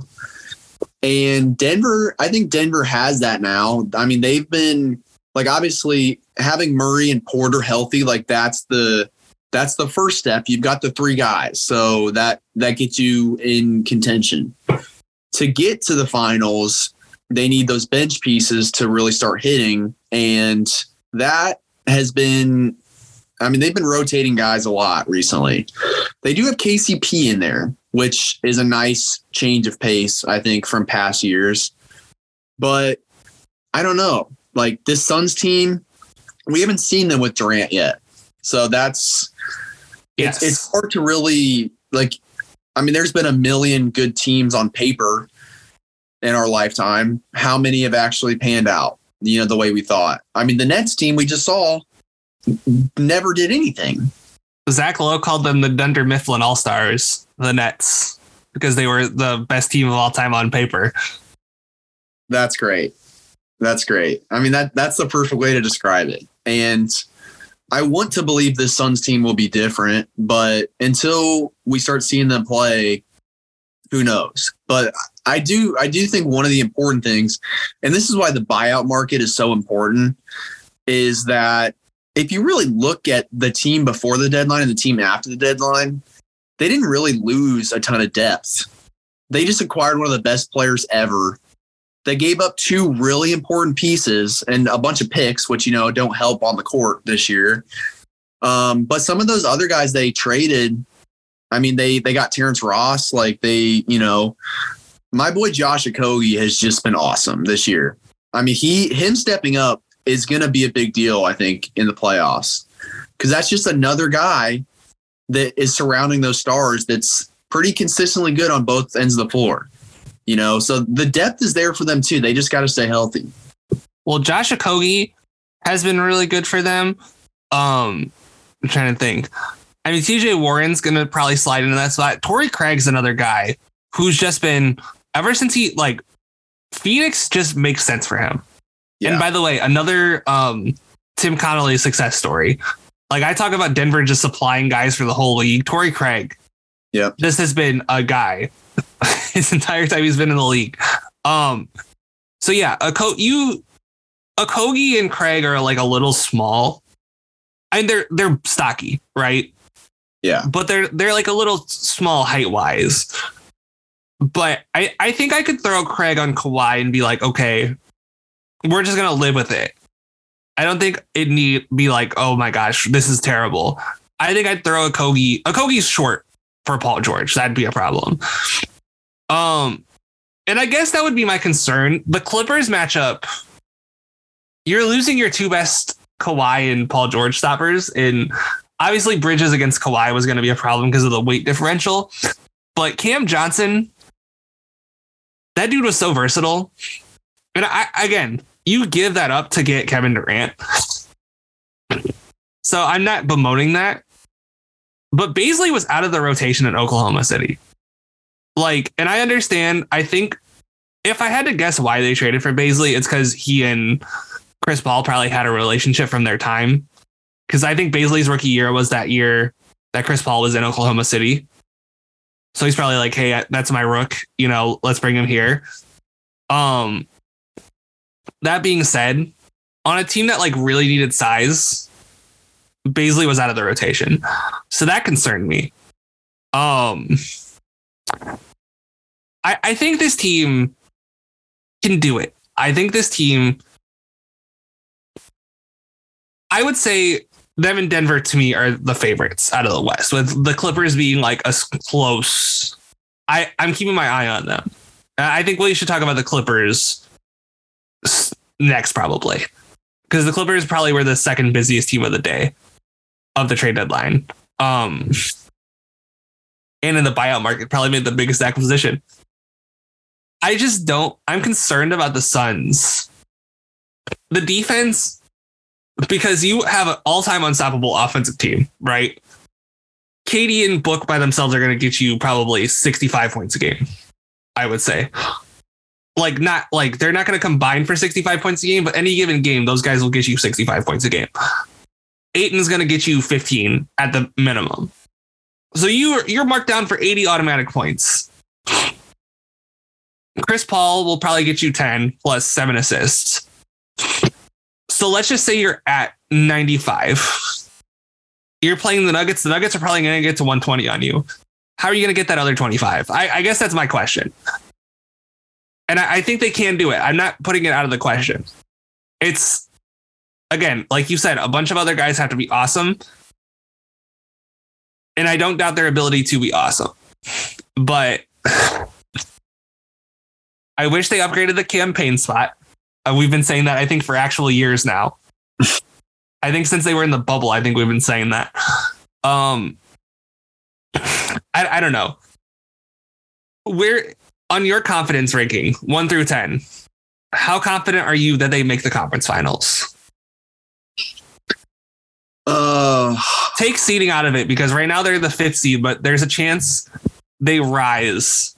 And denver i think denver has that now. I mean they've been like obviously having murray and porter healthy like that's the that's the first step. You've got the three guys. So that that gets you in contention. To get to the finals they need those bench pieces to really start hitting. And that has been, I mean, they've been rotating guys a lot recently. They do have KCP in there, which is a nice change of pace, I think, from past years. But I don't know. Like this Suns team, we haven't seen them with Durant yet. So that's, yes. it's, it's hard to really, like, I mean, there's been a million good teams on paper in our lifetime, how many have actually panned out, you know, the way we thought? I mean, the Nets team we just saw never did anything.
Zach Lowe called them the Dunder Mifflin All Stars, the Nets, because they were the best team of all time on paper.
That's great. That's great. I mean, that that's the perfect way to describe it. And I want to believe this Suns team will be different, but until we start seeing them play, who knows? But I do I do think one of the important things, and this is why the buyout market is so important, is that if you really look at the team before the deadline and the team after the deadline, they didn't really lose a ton of depth. They just acquired one of the best players ever. They gave up two really important pieces and a bunch of picks, which you know don't help on the court this year. Um, but some of those other guys they traded, I mean, they they got Terrence Ross, like they, you know, my boy Josh Okogie has just been awesome this year. I mean, he him stepping up is going to be a big deal, I think, in the playoffs because that's just another guy that is surrounding those stars that's pretty consistently good on both ends of the floor. You know, so the depth is there for them too. They just got to stay healthy.
Well, Josh Okogie has been really good for them. Um, I'm trying to think. I mean, TJ Warren's going to probably slide into that spot. Torrey Craig's another guy who's just been ever since he like Phoenix just makes sense for him.
Yeah.
And by the way, another um, Tim Connolly success story. Like I talk about Denver just supplying guys for the whole league. Torrey Craig.
Yep.
This has been a guy his entire time he's been in the league. Um, so yeah, a co- you, Okogie and Craig are like a little small, and they're they're stocky, right?
Yeah.
But they're they're like a little small height wise. But I I think I could throw Craig on Kawhi and be like, okay, we're just gonna live with it. I don't think it need be like, oh my gosh, this is terrible. I think I'd throw Okogie. A Kogie's short for Paul George. That'd be a problem. Um, and I guess that would be my concern. The Clippers matchup, you're losing your two best Kawhi and Paul George stoppers. And obviously, Bridges against Kawhi was going to be a problem because of the weight differential. But Cam Johnson, that dude was so versatile. And I, again, you give that up to get Kevin Durant. So I'm not bemoaning that. But Bazley was out of the rotation in Oklahoma City. Like, and I understand, I think if I had to guess why they traded for Bazley, it's because he and Chris Paul probably had a relationship from their time. Because I think Bazley's rookie year was that year that Chris Paul was in Oklahoma City. So he's probably like, hey, that's my rook. You know, let's bring him here. Um, that being said, on a team that like really needed size, Baisley was out of the rotation. So that concerned me. Um I I think this team can do it. I think this team I would say them and Denver to me are the favorites out of the West, with the Clippers being like a close. I, I'm keeping my eye on them. I think we should talk about the Clippers next, probably, because the Clippers probably were the second busiest team of the day of the trade deadline. Um, and in the buyout market, probably made the biggest acquisition. I just don't. I'm concerned about the Suns. The defense, because you have an all-time unstoppable offensive team, right? KD and Book by themselves are going to get you probably 65 points a game. I would say. Like not like they're not going to combine for 65 points a game, but any given game, those guys will get you 65 points a game. Ayton's going to get you 15 at the minimum. So you're you're marked down for 80 automatic points. Chris Paul will probably get you 10 plus seven assists. So let's just say you're at 95. You're playing the Nuggets. The Nuggets are probably going to get to 120 on you. How are you going to get that other 25? I, I, guess that's my question. And I, I think they can do it. I'm not putting it out of the question. It's, again, like you said, a bunch of other guys have to be awesome. And I don't doubt their ability to be awesome. But I wish they upgraded the Cam Payne spot. Uh, we've been saying that, I think, for actual years now. I think since they were in the bubble, I think we've been saying that. Um, I, I don't know. Where on your confidence ranking, one through 10, how confident are you that they make the conference finals?
Uh,
Take seeding out of it because right now they're the fifth seed, but there's a chance they rise.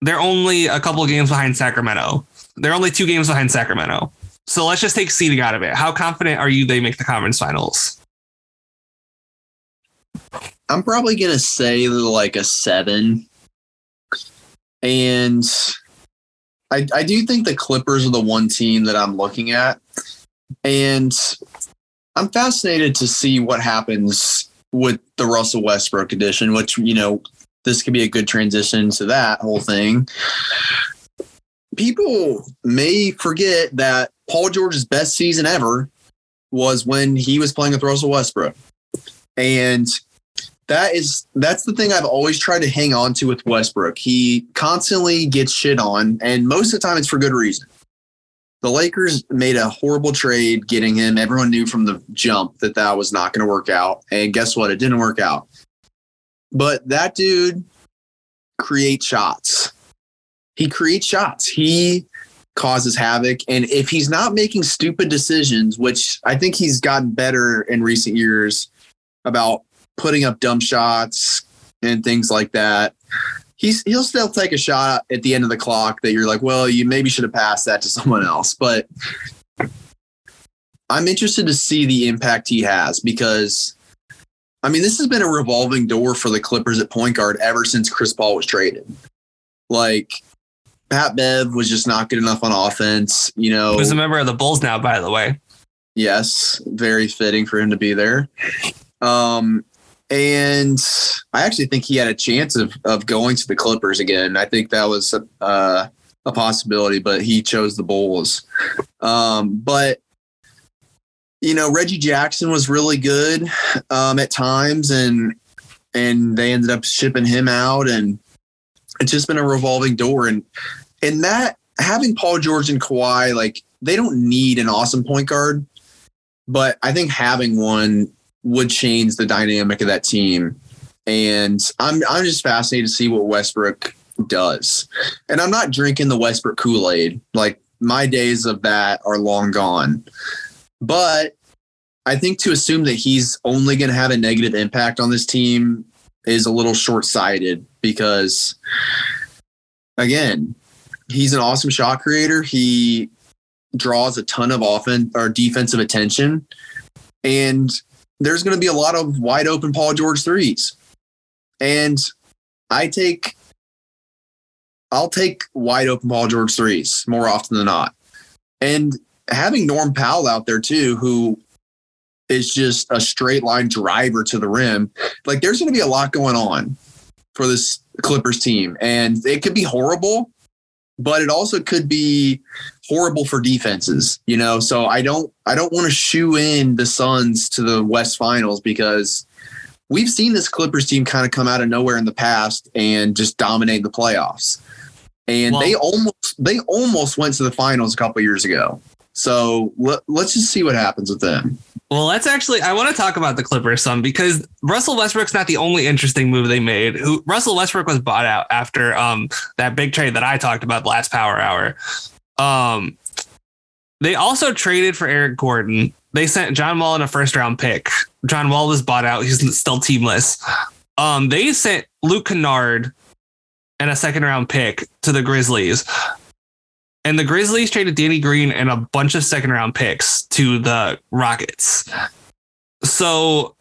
They're only a couple games behind Sacramento. They're only two games behind Sacramento. So let's just take seeding out of it. How confident are you they make the conference finals?
I'm probably gonna say like a seven, and I I do think the Clippers are the one team that I'm looking at, and I'm fascinated to see what happens with the Russell Westbrook edition, which you know this could be a good transition to that whole thing. People may forget that Paul George's best season ever was when he was playing with Russell Westbrook. And that is that's the thing I've always tried to hang on to with Westbrook. He constantly gets shit on, and most of the time it's for good reason. The Lakers made a horrible trade getting him. Everyone knew from the jump that that was not going to work out. And guess what? It didn't work out. But that dude creates shots. He creates shots. He causes havoc. And if he's not making stupid decisions, which I think he's gotten better in recent years about putting up dumb shots and things like that, he's he'll still take a shot at the end of the clock that you're like, well, you maybe should have passed that to someone else. But I'm interested to see the impact he has because I mean, this has been a revolving door for the Clippers at point guard ever since Chris Paul was traded. Like Pat Bev was just not good enough on offense. You know,
Who's a member of the Bulls now, by the way.
yes, very fitting for him to be there. Um, and I actually think he had a chance of of going to the Clippers again. I think that was a, uh, a possibility, but he chose the Bulls. Um, but you know, Reggie Jackson was really good um, at times, and and they ended up shipping him out, and it's just been a revolving door. And and that having Paul George and Kawhi, like they don't need an awesome point guard, but I think having one would change the dynamic of that team. And I'm I'm just fascinated to see what Westbrook does. And I'm not drinking the Westbrook Kool-Aid. Like my days of that are long gone. But I think to assume that he's only going to have a negative impact on this team is a little short-sighted because again, he's an awesome shot creator. He draws a ton of offense or defensive attention and there's going to be a lot of wide open Paul George threes. And I take I'll take wide open Paul George threes more often than not. And having Norm Powell out there too, who is just a straight line driver to the rim, like there's going to be a lot going on for this Clippers team. And it could be horrible, but it also could be horrible for defenses, you know. So I don't I don't want to shoe in the Suns to the West Finals because we've seen this Clippers team kind of come out of nowhere in the past and just dominate the playoffs. And
Well-
they almost they almost went to the finals a couple years ago. So let, let's just see what happens with them.
Well, let's actually. I want to talk about the Clippers some because Russell Westbrook's not the only interesting move they made. Who Russell Westbrook was bought out after um that big trade that I talked about last Power Hour. Um, they also traded for Eric Gordon. They sent John Wall in a first round pick. John Wall was bought out. He's still teamless. Um, they sent Luke Kennard and a second round pick to the Grizzlies. And the Grizzlies traded Danny Green and a bunch of second round picks to the Rockets. So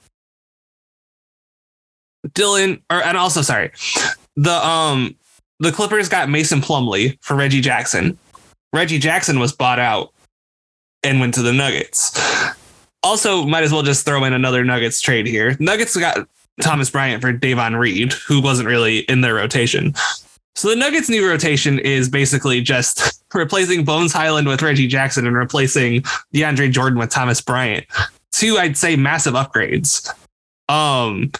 Dylan or and also sorry. The um the Clippers got Mason Plumlee for Reggie Jackson. Reggie Jackson was bought out and went to the Nuggets. Also, might as well just throw in another Nuggets trade here. Nuggets got Thomas Bryant for Davon Reed, who wasn't really in their rotation. So the Nuggets' new rotation is basically just replacing Bones Hyland with Reggie Jackson and replacing DeAndre Jordan with Thomas Bryant. Two, I'd say, massive upgrades. Um.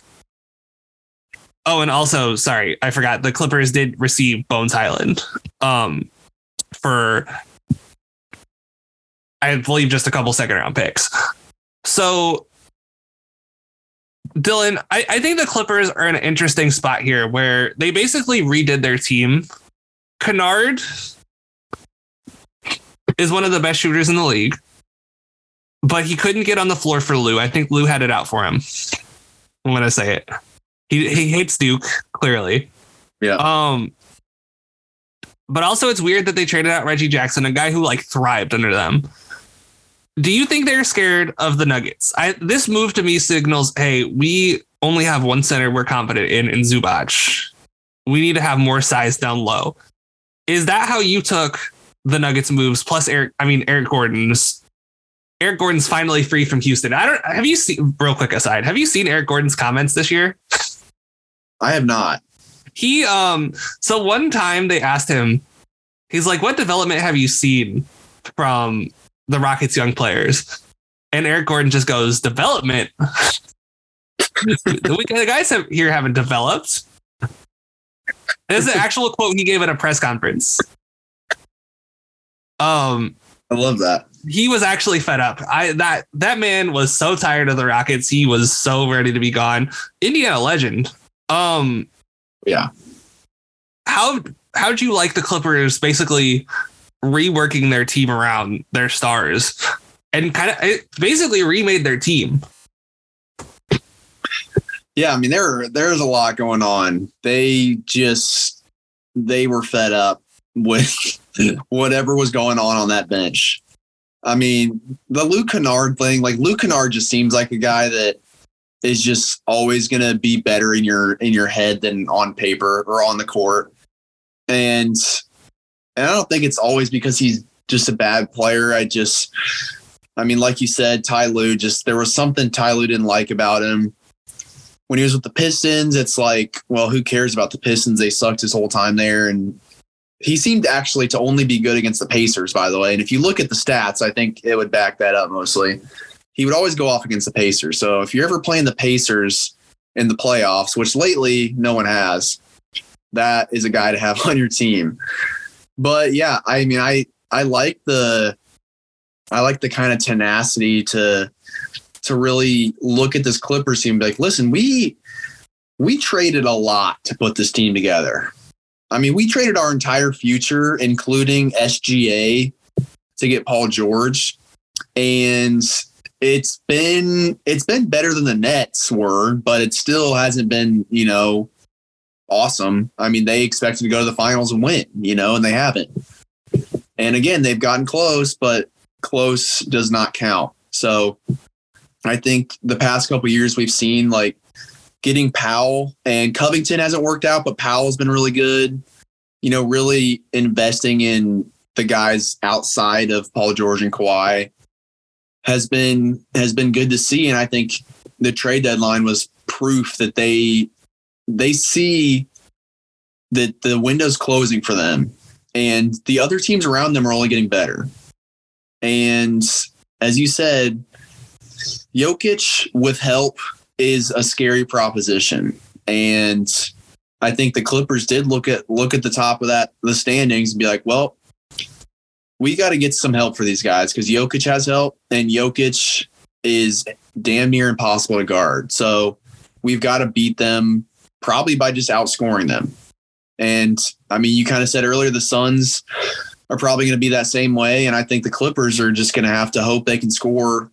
Oh, and also, sorry, I forgot. The Clippers did receive Bones Hyland. Um, for I believe just a couple second round picks. So Dylan, I, I think the Clippers are in an interesting spot here where they basically redid their team. Kennard is one of the best shooters in the league, but he couldn't get on the floor for Lue. I think Lue had it out for him. I'm gonna say it. He he hates Duke, clearly.
Yeah.
Um but also it's weird that they traded out Reggie Jackson, a guy who like thrived under them. Do you think they're scared of the Nuggets? I this move to me signals, hey, we only have one center we're confident in in Zubac. We need to have more size down low. Is that how you took the Nuggets moves plus Eric I mean Eric Gordon's Eric Gordon's finally free from Houston. I don't have you seen real quick aside, have you seen Eric Gordon's comments this year?
I have not.
He um so one time they asked him, he's like, What development have you seen from the Rockets young players? And Eric Gordon just goes, Development. the guys have, here haven't developed. This is an actual quote he gave at a press conference. Um,
I love that.
he was actually fed up. I that that man was so tired of the Rockets. He was so ready to be gone. Indiana legend. Um,
Yeah.
how how'd you like the Clippers basically reworking their team around their stars and kind of it basically remade their team?
Yeah, I mean there there's a lot going on. They just they were fed up with whatever was going on on that bench. I mean, the Luke Kennard thing, like Luke Kennard just seems like a guy that is just always going to be better in your in your head than on paper or on the court. And and I don't think it's always because he's just a bad player. I just I mean, like you said, Ty Lue just there was something Ty Lue didn't like about him. When he was with the Pistons, it's like, well, who cares about the Pistons? They sucked his whole time there. And he seemed actually to only be good against the Pacers, by the way. And if you look at the stats, I think it would back that up mostly. He would always go off against the Pacers. So if you're ever playing the Pacers in the playoffs, which lately no one has, that is a guy to have on your team. But yeah, I mean, I I like the I like the kind of tenacity to to really look at this Clippers team and be like, listen, we we traded a lot to put this team together. I mean, we traded our entire future, including SGA, to get Paul George, and it's been it's been better than the Nets were, but it still hasn't been you know awesome. I mean, they expected to go to the finals and win, you know, and they haven't. And again, they've gotten close, but close does not count. So I think the past couple years we've seen like getting Powell and Covington hasn't worked out, but Powell's been really good. You know, really investing in the guys outside of Paul George and Kawhi has been has been good to see. And I think the trade deadline was proof that they they see that the window's closing for them and the other teams around them are only getting better. And as you said, Jokic with help is a scary proposition. And I think the Clippers did look at look at the top of that the standings and be like, well, we got to get some help for these guys because Jokic has help and Jokic is damn near impossible to guard. So we've got to beat them probably by just outscoring them. And I mean, you kind of said earlier the Suns are probably going to be that same way. And I think the Clippers are just going to have to hope they can score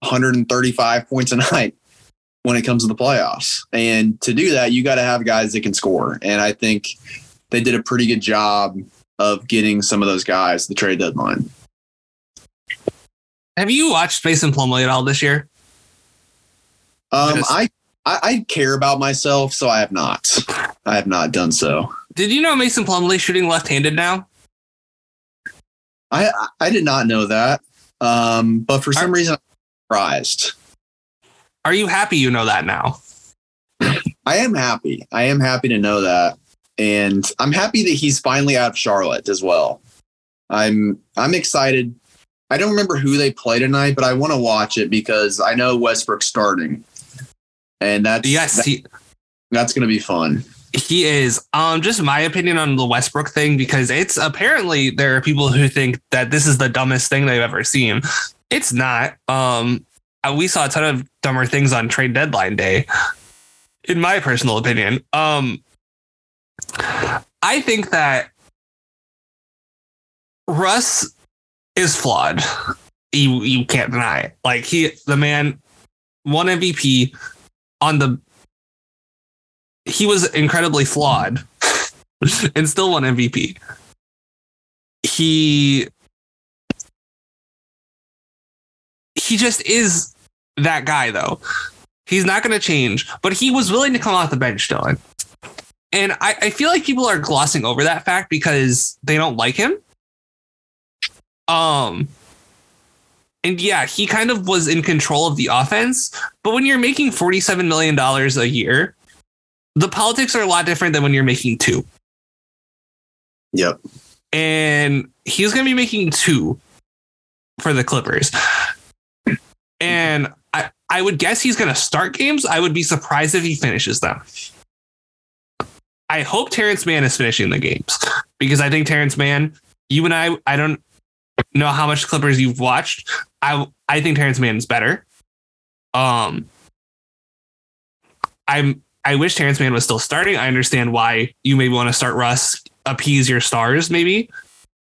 135 points a night when it comes to the playoffs. And to do that, you got to have guys that can score. And I think they did a pretty good job of getting some of those guys the trade deadline.
Have you watched Mason Plumlee at all this year?
Um, I, I I care about myself, so I have not. I have not done so.
Did you know Mason Plumlee shooting left-handed now?
I I did not know that. Um, but for some are, reason, I'm surprised.
Are you happy you know that now?
I am happy. I am happy to know that. And I'm happy that he's finally out of Charlotte as well. I'm I'm excited. I don't remember who they play tonight, but I want to watch it because I know Westbrook's starting. And that's
yes,
that,
he,
that's going to be fun.
He is. Um, just my opinion on the Westbrook thing because it's apparently there are people who think that this is the dumbest thing they've ever seen. It's not. Um, uh, we saw a ton of dumber things on trade deadline day, in my personal opinion. Um, I think that Russ is flawed. You you can't deny it. Like he, the man, won MVP on the he was incredibly flawed and still won MVP. He he just is that guy though. He's not going to change, but he was willing to come off the bench, Dylan. And I, I feel like people are glossing over that fact because they don't like him. Um, and yeah, he kind of was in control of the offense. But when you're making $47 million a year, the politics are a lot different than when you're making two.
Yep.
And he's going to be making two for the Clippers. And I, I would guess he's going to start games. I would be surprised if he finishes them. I hope Terrence Mann is finishing the games because I think Terrence Mann, you and I, I don't know how much Clippers you've watched. I I think Terrence Mann is better. Um, I'm I wish Terrence Mann was still starting. I understand why you maybe want to start Russ, appease your stars, maybe,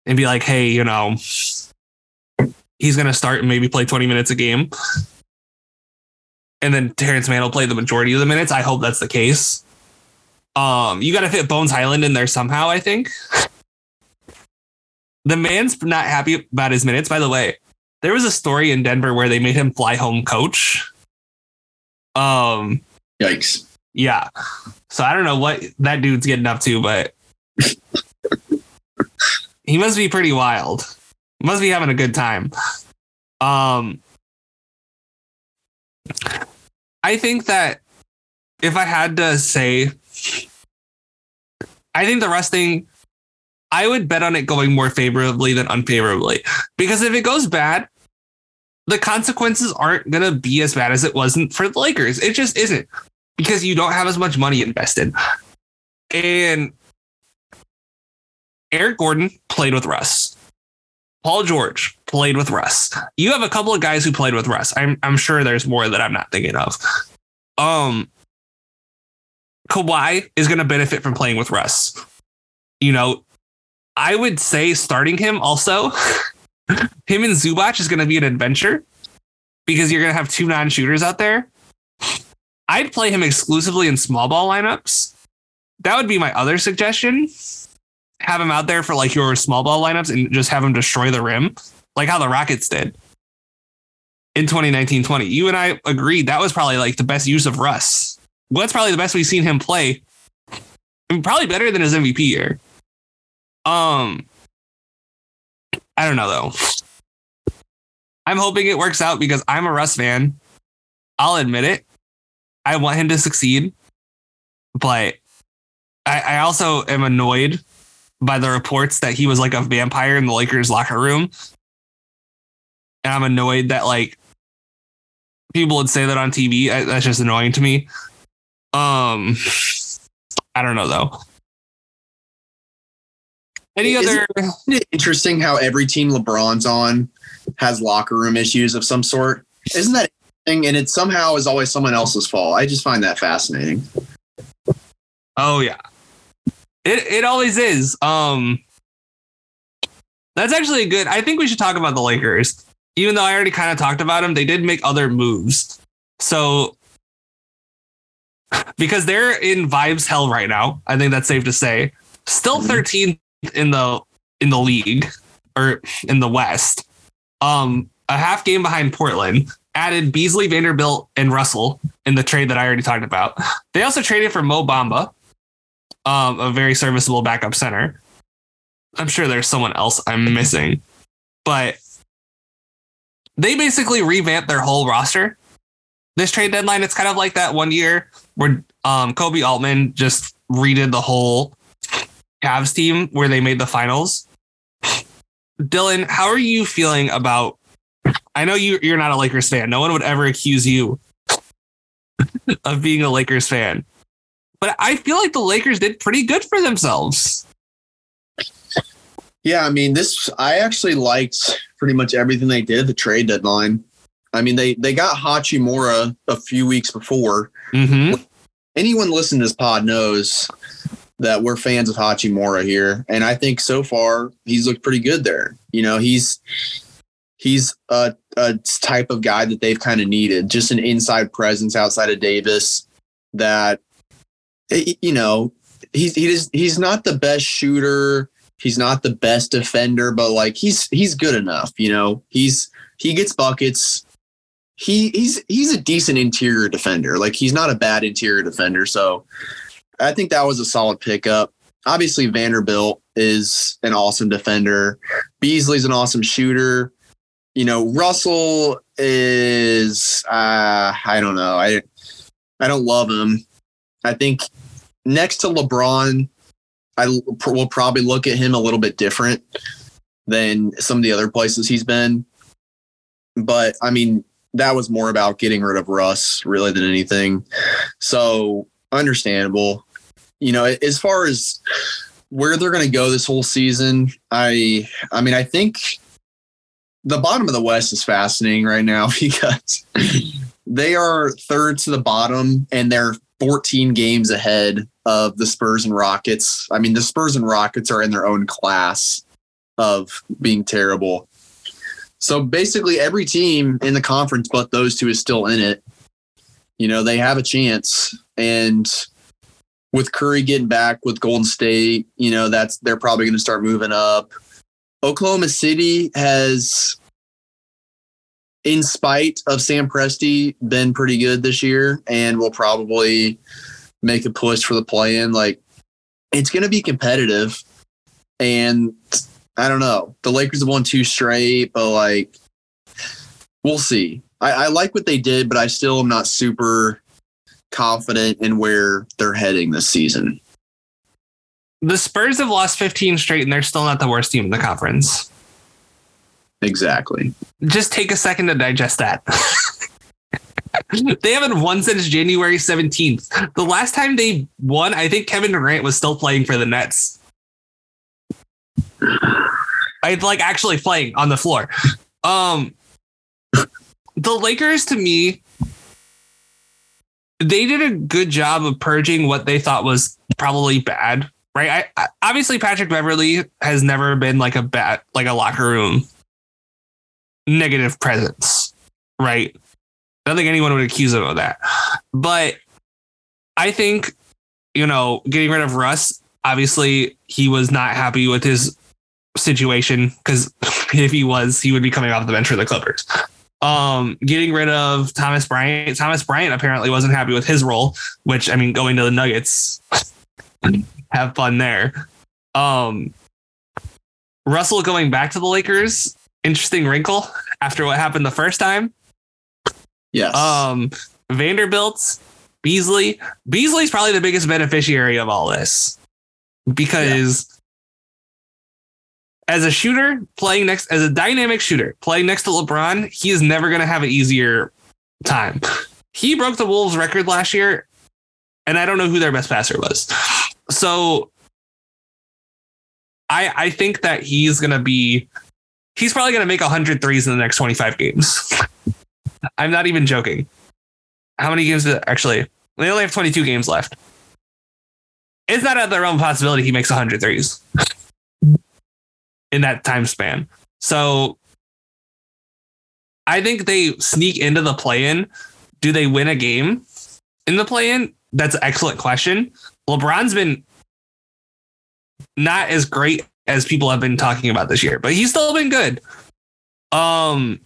and be like, hey, you know, he's to start and maybe play 20 minutes a game. and then Terrence Mann will play the majority of the minutes. I hope that's the case. Um, you got to fit Bones Hyland in there somehow. I think the man's not happy about his minutes. By the way, there was a story in Denver where they made him fly home coach. Um,
Yikes.
yeah. So I don't know what that dude's getting up to, but he must be pretty wild. Must be having a good time. Um, I think that if I had to say, I think the Russ thing, I would bet on it going more favorably than unfavorably. Because if it goes bad, the consequences aren't going to be as bad as it wasn't for the Lakers. It just isn't because you don't have as much money invested. And Eric Gordon played with Russ. Paul George played with Russ. You have a couple of guys who played with Russ. I'm I'm sure there's more that I'm not thinking of. Um Kawhi is going to benefit from playing with Russ. You know, I would say starting him also. him and Zubac is going to be an adventure because you're going to have two non-shooters out there. I'd play him exclusively in small ball lineups. That would be my other suggestion. Have him out there for like your small ball lineups and just have him destroy the rim, like how the Rockets did in 2019 20. You and I agreed that was probably like the best use of Russ. Well, that's probably the best we've seen him play. Mean, probably better than his MVP year. Um, I don't know though. I'm hoping it works out because I'm a Russ fan. I'll admit it. I want him to succeed, but I, I also am annoyed by the reports that he was like a vampire in the Lakers locker room. And I'm annoyed that like people would say that on TV. I, that's just annoying to me. Um, I don't know though. Any other?
Isn't it interesting how every team LeBron's on has locker room issues of some sort? Isn't that interesting? And it somehow is always someone else's fault. I just find that fascinating.
Oh yeah, it it always is. Um, that's actually a good. I think we should talk about the Lakers. Even though I already kind of talked about them, they did make other moves. So because they're in vibes hell right now, I think that's safe to say. Still
Mhm.
13th in the in the league or in the West. Um, a half game behind Portland. Added Beasley, Vanderbilt, and Russell in the trade that I already talked about. They also traded for Mo Bamba, um, a very serviceable backup center. I'm sure there's someone else I'm missing, but they basically revamped their whole roster. This trade deadline, it's kind of like that one year where um, Koby Altman just redid the whole Cavs team where they made the finals. Dylan, how are you feeling about? I know you you're not a Lakers fan. No one would ever accuse you of being a Lakers fan, but I feel like the Lakers did pretty good for themselves.
Yeah, I mean, this I actually liked pretty much everything they did the trade deadline. I mean, they they got Hachimura a few weeks before.
Mm-hmm.
Anyone listening to this pod knows that we're fans of Hachimura here, and I think so far he's looked pretty good there. You know, he's he's a, a type of guy that they've kind of needed, just an inside presence outside of Davis. That eh, you know, he's he he's not the best shooter he's not the best defender, but like he's he's good enough. You know, he's he gets buckets. He he's he's a decent interior defender. Like he's not a bad interior defender. So I think that was a solid pickup. Obviously, Vanderbilt is an awesome defender. Beasley's an awesome shooter. You know, Russell is uh, I don't know. I I don't love him. I think next to LeBron, I will probably look at him a little bit different than some of the other places he's been. But I mean, that was more about getting rid of Russ really than anything. So understandable. You know, as far as where they're going to go this whole season, I I mean, I think the bottom of the West is fascinating right now because they are third to the bottom and they're 14 games ahead of the Spurs and Rockets. I mean, the Spurs and Rockets are in their own class of being terrible. So basically, every team in the conference but those two is still in it. you know, they have a chance. And with Curry getting back with Golden State, you know, that's they're probably going to start moving up. Oklahoma City has, in spite of Sam Presti, been pretty good this year and will probably make a push for the play in. Like, it's going to be competitive. And I don't know. The Lakers have won two straight, but like, we'll see. I, I like what they did, but I still am not super confident in where they're heading this season.
The Spurs have lost 15 straight and they're still not the worst team in the conference.
Exactly.
Just take a second to digest that. they haven't won since January 17th. The last time they won, I think Kevin Durant was still playing for the Nets. I like actually playing on the floor. Um the Lakers to me they did a good job of purging what they thought was probably bad, right? I, I, obviously Patrick Beverley has never been like a bad like a locker room negative presence, right? I don't think anyone would accuse him of that. But I think, you know, getting rid of Russ, obviously he was not happy with his situation because if he was, he would be coming off the bench for the Clippers. Um, getting rid of Thomas Bryant. Thomas Bryant apparently wasn't happy with his role, which I mean, going to the Nuggets, have fun there. Um, Russell going back to the Lakers, interesting wrinkle after what happened the first time.
Yes.
Um, Vanderbilt, Beasley. Beasley's probably the biggest beneficiary of all this because as a shooter playing next as a dynamic shooter playing next to LeBron, he is never going to have an easier time. He broke the Wolves record last year, and I don't know who their best passer was. So I I think that he's going to be he's probably going to make 100 threes in the next 25 games. I'm not even joking. How many games actually? They only have 22 games left. It's not out of the realm of possibility he makes 100 threes in that time span. So I think they sneak into the play in. Do they win a game in the play in? That's an excellent question. LeBron's been not as great as people have been talking about this year, but he's still been good. Um,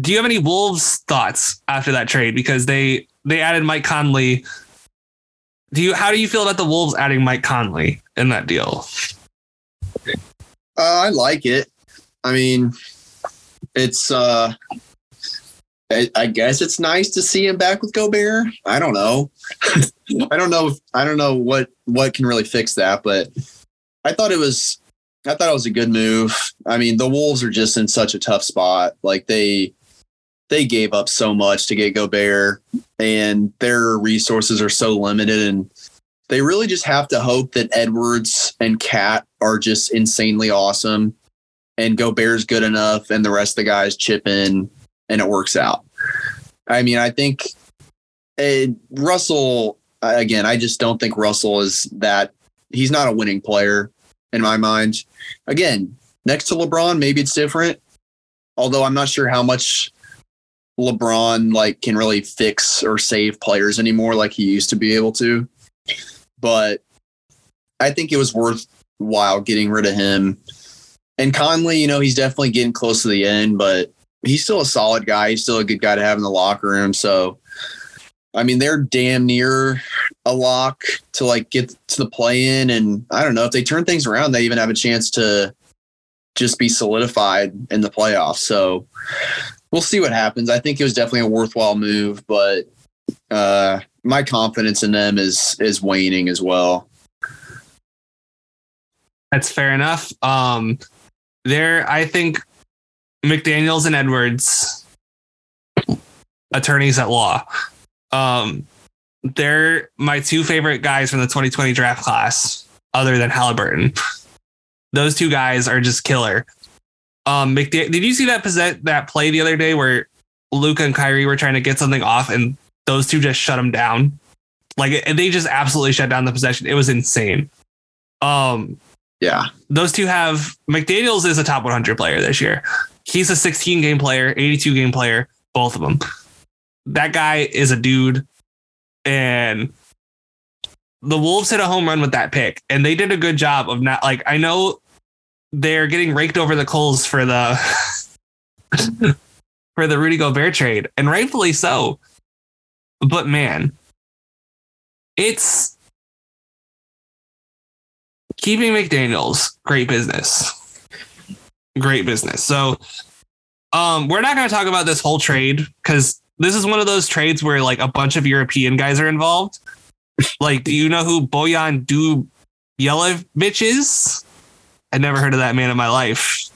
do you have any Wolves thoughts after that trade? Because they they added Mike Conley. Do you how do you feel about the Wolves adding Mike Conley in that deal?
Uh, I like it. I mean, it's uh I, guess it's nice to see him back with Gobert. I don't know. I don't know if, I don't know what what can really fix that, but I thought it was I thought it was a good move. I mean, the Wolves are just in such a tough spot. Like they they gave up so much to get Gobert and their resources are so limited and they really just have to hope that Edwards and KAT are just insanely awesome and Go Gobert's good enough and the rest of the guys chip in and it works out. I mean, I think uh, Russell, again, I just don't think Russell is that, he's not a winning player in my mind. Again, next to LeBron, maybe it's different. Although I'm not sure how much LeBron like can really fix or save players anymore like he used to be able to. But I think it was worthwhile getting rid of him. And Conley, you know, he's definitely getting close to the end, but he's still a solid guy. He's still a good guy to have in the locker room. So, I mean, they're damn near a lock to like get to the play in. And I don't know if they turn things around, they even have a chance to just be solidified in the playoffs. So we'll see what happens. I think it was definitely a worthwhile move, but uh, my confidence in them is is waning as well.
That's fair enough. Um, there, I think McDaniel's and Edwards, attorneys at law, um, they're my two favorite guys from the 2020 draft class, other than Halliburton. Those two guys are just killer. Um, did you see that that play the other day where Luka and Kyrie were trying to get something off and those two just shut them down? Like they just absolutely shut down the possession. It was insane. Um,
Yeah.
those two have McDaniels is a top 100 player this year. He's a 16 game player, 82 game player, both of them. that guy is a dude. And the Wolves hit a home run with that pick, and they did a good job of not like I know they're getting raked over the coals for the for the Rudy Gobert trade, and rightfully so. But man, it's keeping McDaniels great business. Great business. So um we're not going to talk about this whole trade cuz this is one of those trades where like a bunch of European guys are involved. like do you know who Bojan Dubljevic is? I never heard of that man in my life.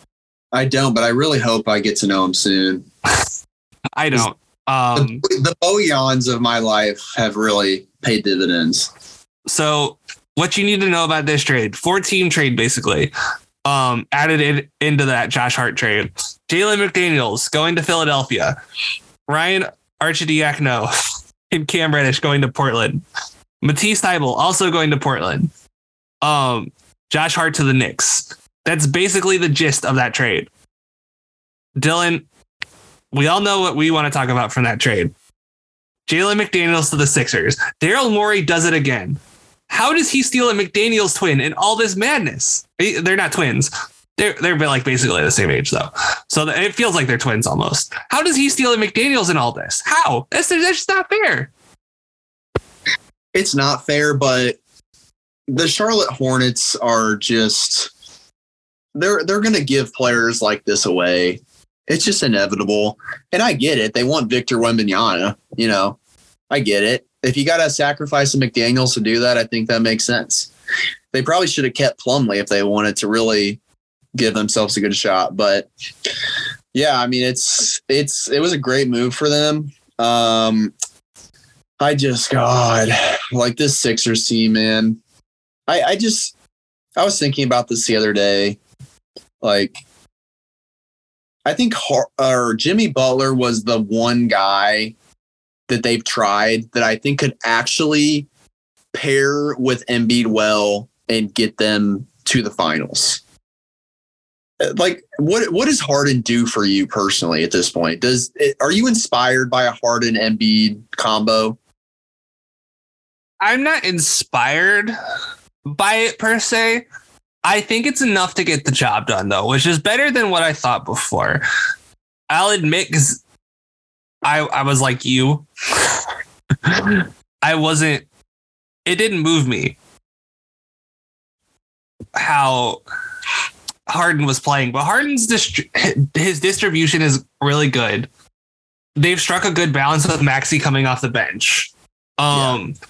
I don't, but I really hope I get to know him soon.
I don't. Um,
the, the Bojans of my life have really paid dividends.
So, what you need to know about this trade, four team trade basically, um, added in, into that Josh Hart trade. Jalen McDaniels going to Philadelphia. Ryan Arcidiacono and Cam Reddish going to Portland. Matisse Thybulle also going to Portland. Um, Josh Hart to the Knicks. That's basically the gist of that trade. Dylan, we all know what we want to talk about from that trade. Jalen McDaniels to the Sixers. Daryl Morey does it again. How does he steal a McDaniels twin in all this madness? They're not twins. They're they're like basically the same age though, so it feels like they're twins almost. How does he steal a McDaniels in all this? How? That's that's just not fair.
It's not fair, but the Charlotte Hornets are just they're they're going to give players like this away. It's just inevitable, and I get it. They want Victor Wembanyama. You know, I get it. If you got to sacrifice the McDaniel's to do that, I think that makes sense. They probably should have kept Plumlee if they wanted to really give themselves a good shot. But yeah, I mean, it's it's it was a great move for them. Um, I just God, like this Sixers team, man. I I just I was thinking about this the other day. Like, I think or Jimmy Butler was the one guy that they've tried that I think could actually pair with Embiid well and get them to the finals. Uh, like, what what does Harden do for you personally at this point? Does are you inspired by a Harden Embiid combo?
I'm not inspired by it per se. I think it's enough to get the job done, though, which is better than what I thought before. I'll admit, because I I was like you, I wasn't. It didn't move me how Harden was playing, but Harden's dist- his distribution is really good. They've struck a good balance with Maxey coming off the bench. Um, yeah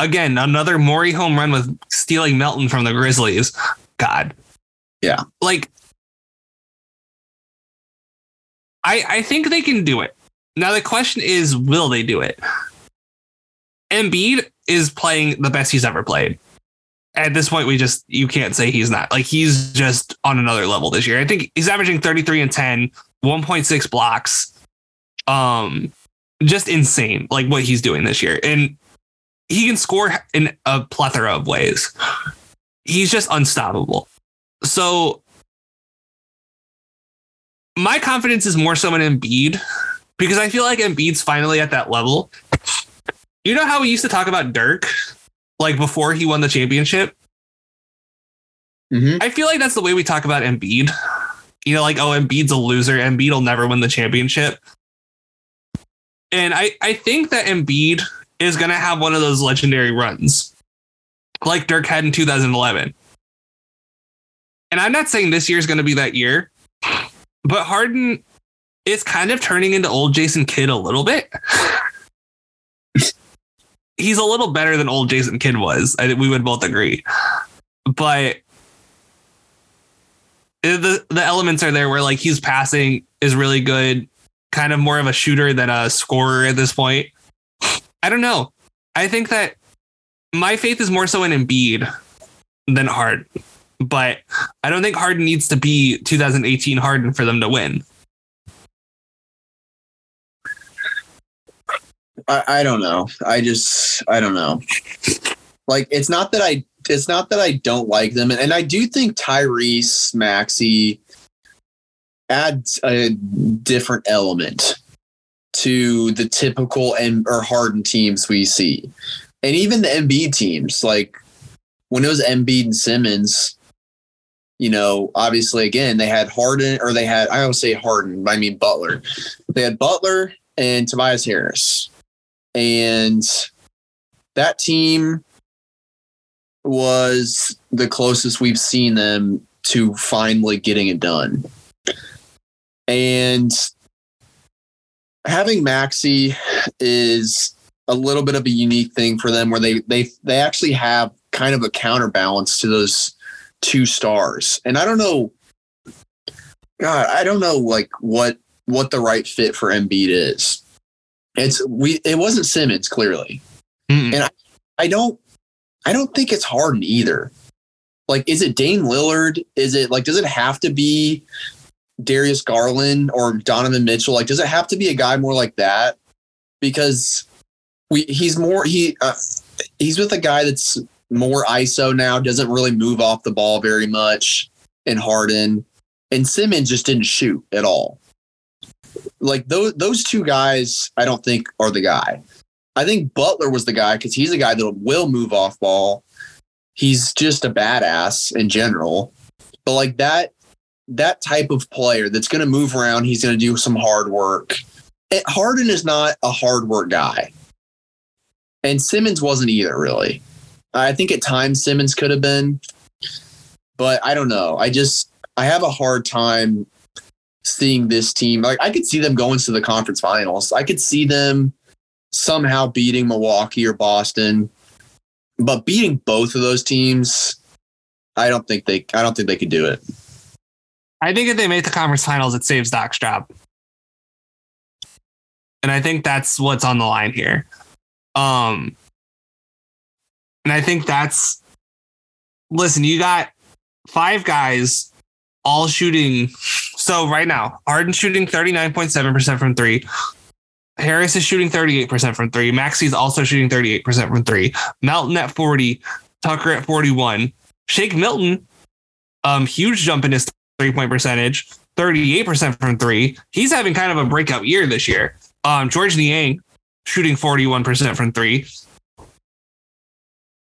again, another Morey home run with stealing Melton from the Grizzlies. God.
Yeah.
Like I I think they can do it. Now the question is, will they do it? Embiid is playing the best he's ever played. At this point, we just you can't say he's not. Like he's just on another level this year. I think he's averaging 33 and 10, 1.6 blocks. Um just insane like what he's doing this year. And he can score in a plethora of ways. He's just unstoppable. So my confidence is more so in Embiid because I feel like Embiid's finally at that level. You know how we used to talk about Dirk like before he won the championship? Mm-hmm. I feel like that's the way we talk about Embiid. You know, like, oh, Embiid's a loser. Embiid will never win the championship. And I, I think that Embiid is going to have one of those legendary runs like Dirk had in 2011. And I'm not saying this year is going to be that year, but Harden is kind of turning into old Jason Kidd a little bit. He's a little better than old Jason Kidd was. I think we would both agree. But the the elements are there where like he's passing is really good, kind of more of a shooter than a scorer at this point. I don't know. I think that my faith is more so in Embiid than Harden, but I don't think Harden needs to be 2018 Harden for them to win.
I, I don't know. I just I don't know. Like it's not that I it's not that I don't like them, and, and I do think Tyrese Maxey adds a different element to the typical and or hardened teams we see. And even the Embiid teams, like when it was Embiid and Simmons, you know, obviously again they had Harden or they had I always say Harden, I mean Butler. They had Butler and Tobias Harris. And that team was the closest we've seen them to finally getting it done. And having Maxey is a little bit of a unique thing for them where they they they actually have kind of a counterbalance to those two stars. And I don't know God, I don't know like what what the right fit for Embiid is. It's we it wasn't Simmons clearly.
Mm-mm.
And I, I don't I don't think it's Harden either. Like, is it Dame Lillard? Is it like does it have to be Darius Garland or Donovan Mitchell? Like, does it have to be a guy more like that? Because we he's more he uh, he's with a guy that's more ISO now, doesn't really move off the ball very much, and Harden and Simmons just didn't shoot at all. Like those those two guys, I don't think are the guy. I think Butler was the guy because he's a guy that will move off ball. He's just a badass in general. But like that that type of player that's going to move around, he's going to do some hard work. And Harden is not a hard work guy. And Simmons wasn't either, really. I think at times Simmons could have been, but I don't know. I just I have a hard time seeing this team. Like I could see them going to the conference finals. I could see them somehow beating Milwaukee or Boston. But beating both of those teams, I don't think they I don't think they could do it.
I think if they make the conference finals, it saves Doc's job. And I think that's what's on the line here. Um, and I think that's listen, you got five guys all shooting. So right now, Harden shooting 39.7% from three. Harris is shooting 38% from three. Maxey's also shooting 38% from three. Melton at 40, Tucker at 41. Shake Milton, um, huge jump in his three point percentage, 38% from three. He's having kind of a breakout year this year. Um, George Niang shooting 41% from three.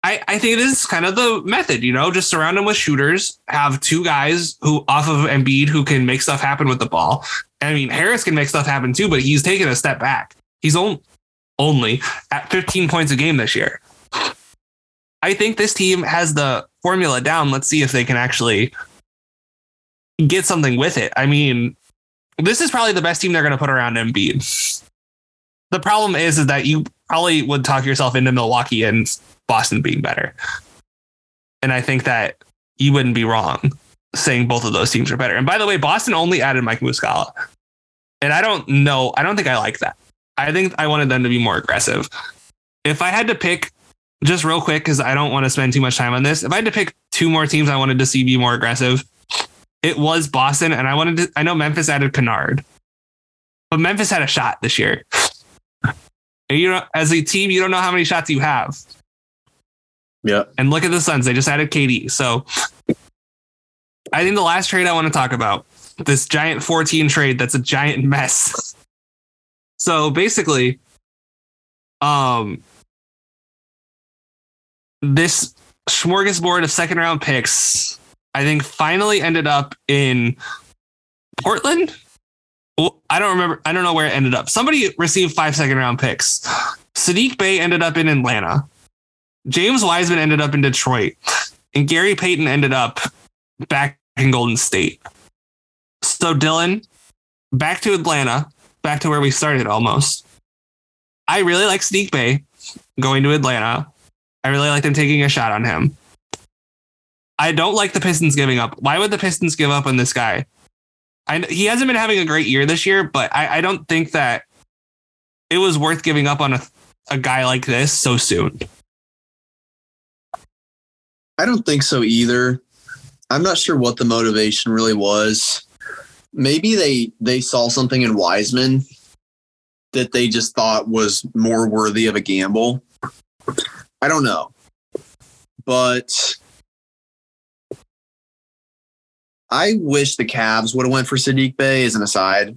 I, I think this is kind of the method, you know, just surround him with shooters, have two guys who off of Embiid who can make stuff happen with the ball. I mean, Harris can make stuff happen too, but he's taken a step back. He's on, only at 15 points a game this year. I think this team has the formula down. Let's see if they can actually get something with it. I mean, this is probably the best team they're going to put around Embiid. The problem is, is that you probably would talk yourself into Milwaukee and Boston being better. And I think that you wouldn't be wrong saying both of those teams are better. And by the way, Boston only added Mike Muscala. And I don't know, I don't think I like that. I think I wanted them to be more aggressive. If I had to pick just real quick, because I don't want to spend too much time on this, if I had to pick two more teams I wanted to see be more aggressive, it was Boston. And I wanted to, I know Memphis added Kennard, but Memphis had a shot this year. And you know, as a team, you don't know how many shots you have.
Yeah.
And look at the Suns; they just added KD. So, I think the last trade I want to talk about this giant 14 trade that's a giant mess. So basically, um, this smorgasbord of second round picks, I think, finally ended up in Portland. I don't remember. I don't know where it ended up. Somebody received five second round picks. Saddiq Bey ended up in Atlanta. James Wiseman ended up in Detroit. And Gary Payton ended up back in Golden State. So, Dylan, back to Atlanta, back to where we started almost. I really like Saddiq Bey going to Atlanta. I really like them taking a shot on him. I don't like the Pistons giving up. Why would the Pistons give up on this guy? I, he hasn't been having a great year this year, but I, I don't think that it was worth giving up on a, a guy like this so soon.
I don't think so either. I'm not sure what the motivation really was. Maybe they they saw something in Wiseman that they just thought was more worthy of a gamble. I don't know. But I wish the Cavs would have went for Saddiq Bey as an aside.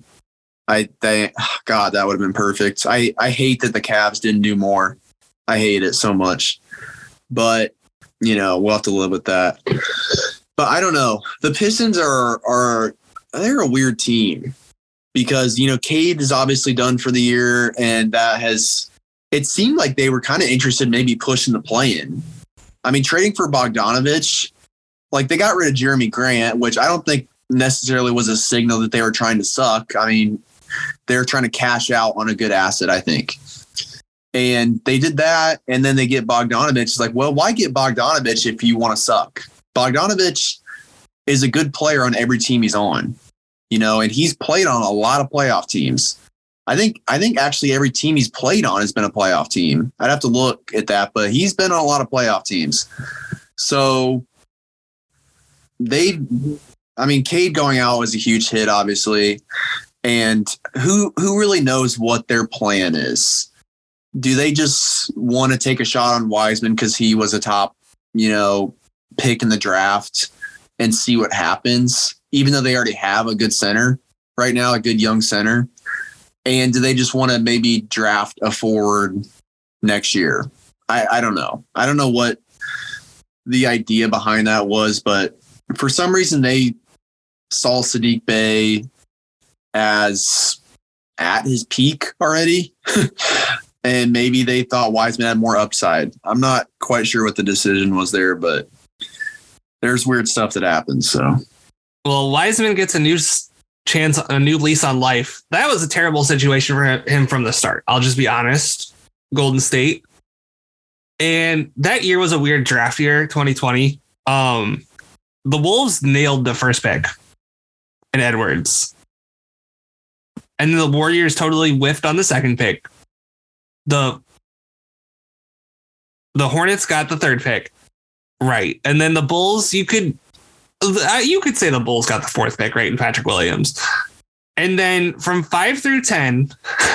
I they ah, God, that would have been perfect. I I hate that the Cavs didn't do more. I hate it so much. But you know, we'll have to live with that. But I don't know. The Pistons are are they're a weird team because you know Cade is obviously done for the year, and that has it seemed like they were kind of interested maybe pushing the play in. I mean, trading for Bogdanovich, like they got rid of Jerami Grant, which I don't think necessarily was a signal that they were trying to suck. I mean, they're trying to cash out on a good asset, I think. And they did that, and then they get Bogdanovich. It's like, well, why get Bogdanovich if you want to suck? Bogdanovich is a good player on every team he's on, you know, and he's played on a lot of playoff teams. I think I think actually every team he's played on has been a playoff team. I'd have to look at that, but he's been on a lot of playoff teams. So they I mean, Cade going out was a huge hit, obviously. And who who really knows what their plan is? Do they just want to take a shot on Wiseman because he was a top, you know, pick in the draft and see what happens, even though they already have a good center right now, a good young center? And do they just want to maybe draft a forward next year? I, I don't know. I don't know what the idea behind that was, but for some reason they saw Saddiq Bey as at his peak already. and maybe they thought Wiseman had more upside. I'm not quite sure what the decision was there, but there's weird stuff that happens. So,
well, Wiseman gets a new chance, a new lease on life. That was a terrible situation for him from the start. I'll just be honest. Golden State. And that year was a weird draft year, 2020. Um, the Wolves nailed the first pick in Edwards. And the Warriors totally whiffed on the second pick. The the Hornets got the third pick. Right. And then the Bulls, you could uh, you could say the Bulls got the fourth pick, right? And Patrick Williams. And then from five through 10,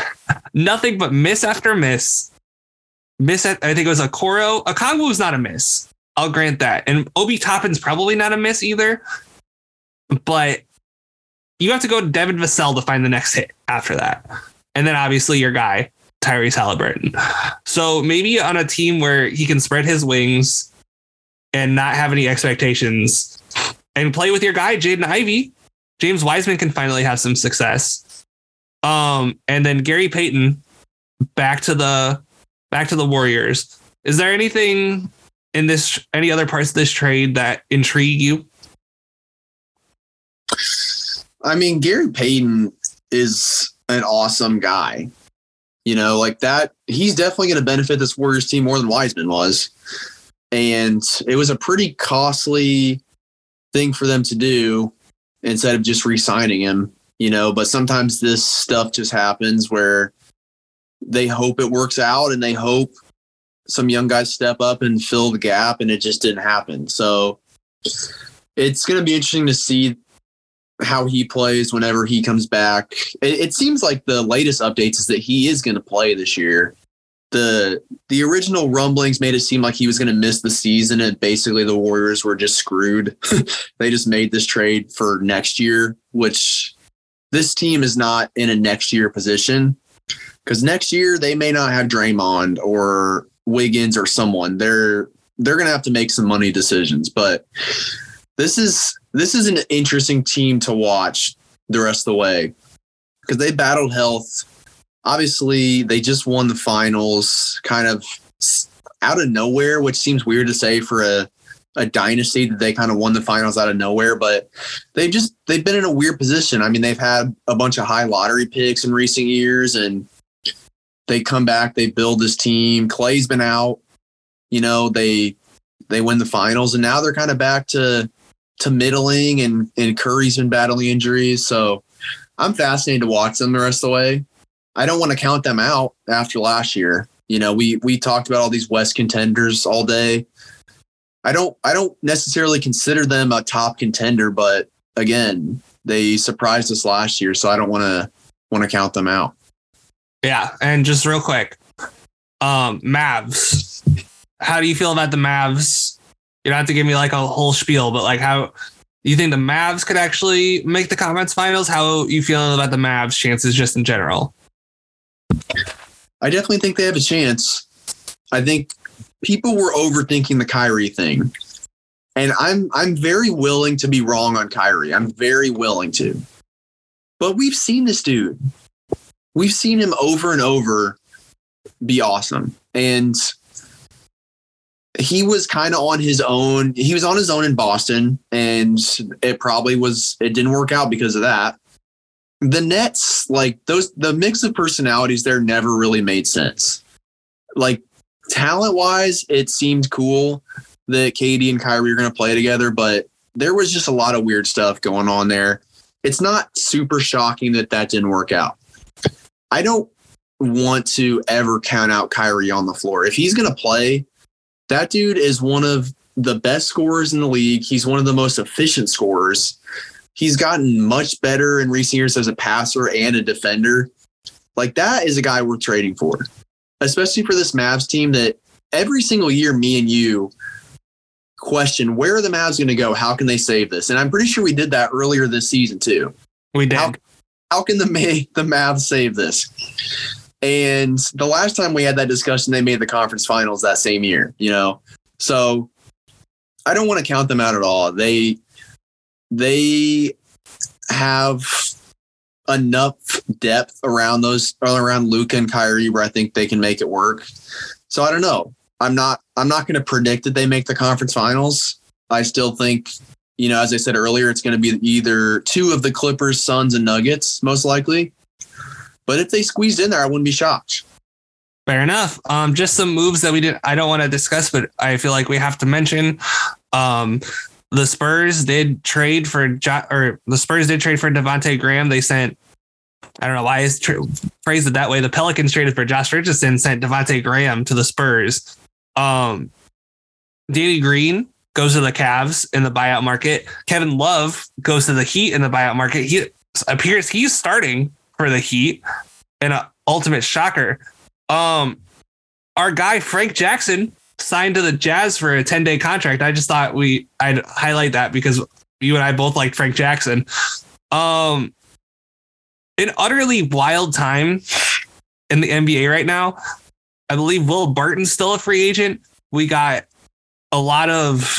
nothing but miss after miss. Miss, at, I think it was Okoro. A Congo was not a miss. I'll grant that. And Obi Toppin's probably not a miss either. But you have to go to Devin Vassell to find the next hit after that. And then obviously your guy, Tyrese Halliburton. So maybe on a team where he can spread his wings and not have any expectations and play with your guy, Jaden Ivey, James Wiseman can finally have some success. Um, and then Gary Payton back to the back to the Warriors. Is there anything in this any other parts of this trade that intrigue you?
I mean, Gary Payton is an awesome guy. You know, like that, he's definitely going to benefit this Warriors team more than Wiseman was. And it was a pretty costly thing for them to do instead of just re signing him, you know. But sometimes this stuff just happens where they hope it works out and they hope some young guys step up and fill the gap, and it just didn't happen. So it's going to be interesting to see how he plays whenever he comes back. It, it seems like the latest updates is that he is going to play this year. The the original rumblings made it seem like he was going to miss the season, and basically the Warriors were just screwed. they just made this trade for next year, which this team is not in a next year position because next year they may not have Draymond or Wiggins or someone. They're they're going to have to make some money decisions, but this is this is an interesting team to watch the rest of the way because they battled health. Obviously, they just won the finals kind of out of nowhere, which seems weird to say for a, a dynasty that they kind of won the finals out of nowhere, but they've just they've been in a weird position. I mean, they've had a bunch of high lottery picks in recent years and they come back, they build this team. Clay's been out, you know, they they win the finals and now they're kind of back to to middling and, and Curry's been battling injuries. So I'm fascinated to watch them the rest of the way. I don't want to count them out after last year. You know, we we talked about all these West contenders all day. I don't I don't necessarily consider them a top contender, but again, they surprised us last year, so I don't want to want to count them out.
Yeah, and just real quick, um, Mavs. How do you feel about the Mavs you don't have to give me like a whole spiel, but like how you think the Mavs could actually make the conference finals? How you feeling about the Mavs' chances just in general?
I definitely think they have a chance. I think people were overthinking the Kyrie thing. And I'm I'm very willing to be wrong on Kyrie. I'm very willing to. But we've seen this dude. We've seen him over and over be awesome. And he was kind of on his own. He was on his own in Boston, and it probably was. It didn't work out because of that. The Nets, like those, the mix of personalities there never really made sense. Like talent wise, it seemed cool that KD and Kyrie are going to play together, but there was just a lot of weird stuff going on there. It's not super shocking that that didn't work out. I don't want to ever count out Kyrie on the floor. If he's going to play, that dude is one of the best scorers in the league. He's one of the most efficient scorers. He's gotten much better in recent years as a passer and a defender. Like that is a guy we're trading for, especially for this Mavs team that every single year, me and you question where are the Mavs going to go? How can they save this? And I'm pretty sure we did that earlier this season too.
We did.
How, how can the the Mavs save this? And the last time we had that discussion, they made the conference finals that same year, you know? So I don't want to count them out at all. They, they have enough depth around those, around Luka and Kyrie where I think they can make it work. So I don't know. I'm not, I'm not going to predict that they make the conference finals. I still think, you know, as I said earlier, it's going to be either two of the Clippers, Suns, and Nuggets, most likely. But if they squeezed in there, I wouldn't be shocked.
Fair enough. Um, just some moves that we didn't. I don't want to discuss, but I feel like we have to mention. Um, the Spurs did trade for jo- or the Spurs did trade for Devonte Graham. They sent. I don't know why I tra- phrased it that way. The Pelicans traded for Josh Richardson, sent Devonte Graham to the Spurs. Um, Danny Green goes to the Cavs in the buyout market. Kevin Love goes to the Heat in the buyout market. He appears he's starting for the Heat and an ultimate shocker. Um, our guy Frank Jackson signed to the Jazz for a 10 day contract. I just thought we I'd highlight that because you and I both like Frank Jackson. Um, an utterly wild time in the NBA right now. I believe Will Barton's still a free agent. We got a lot of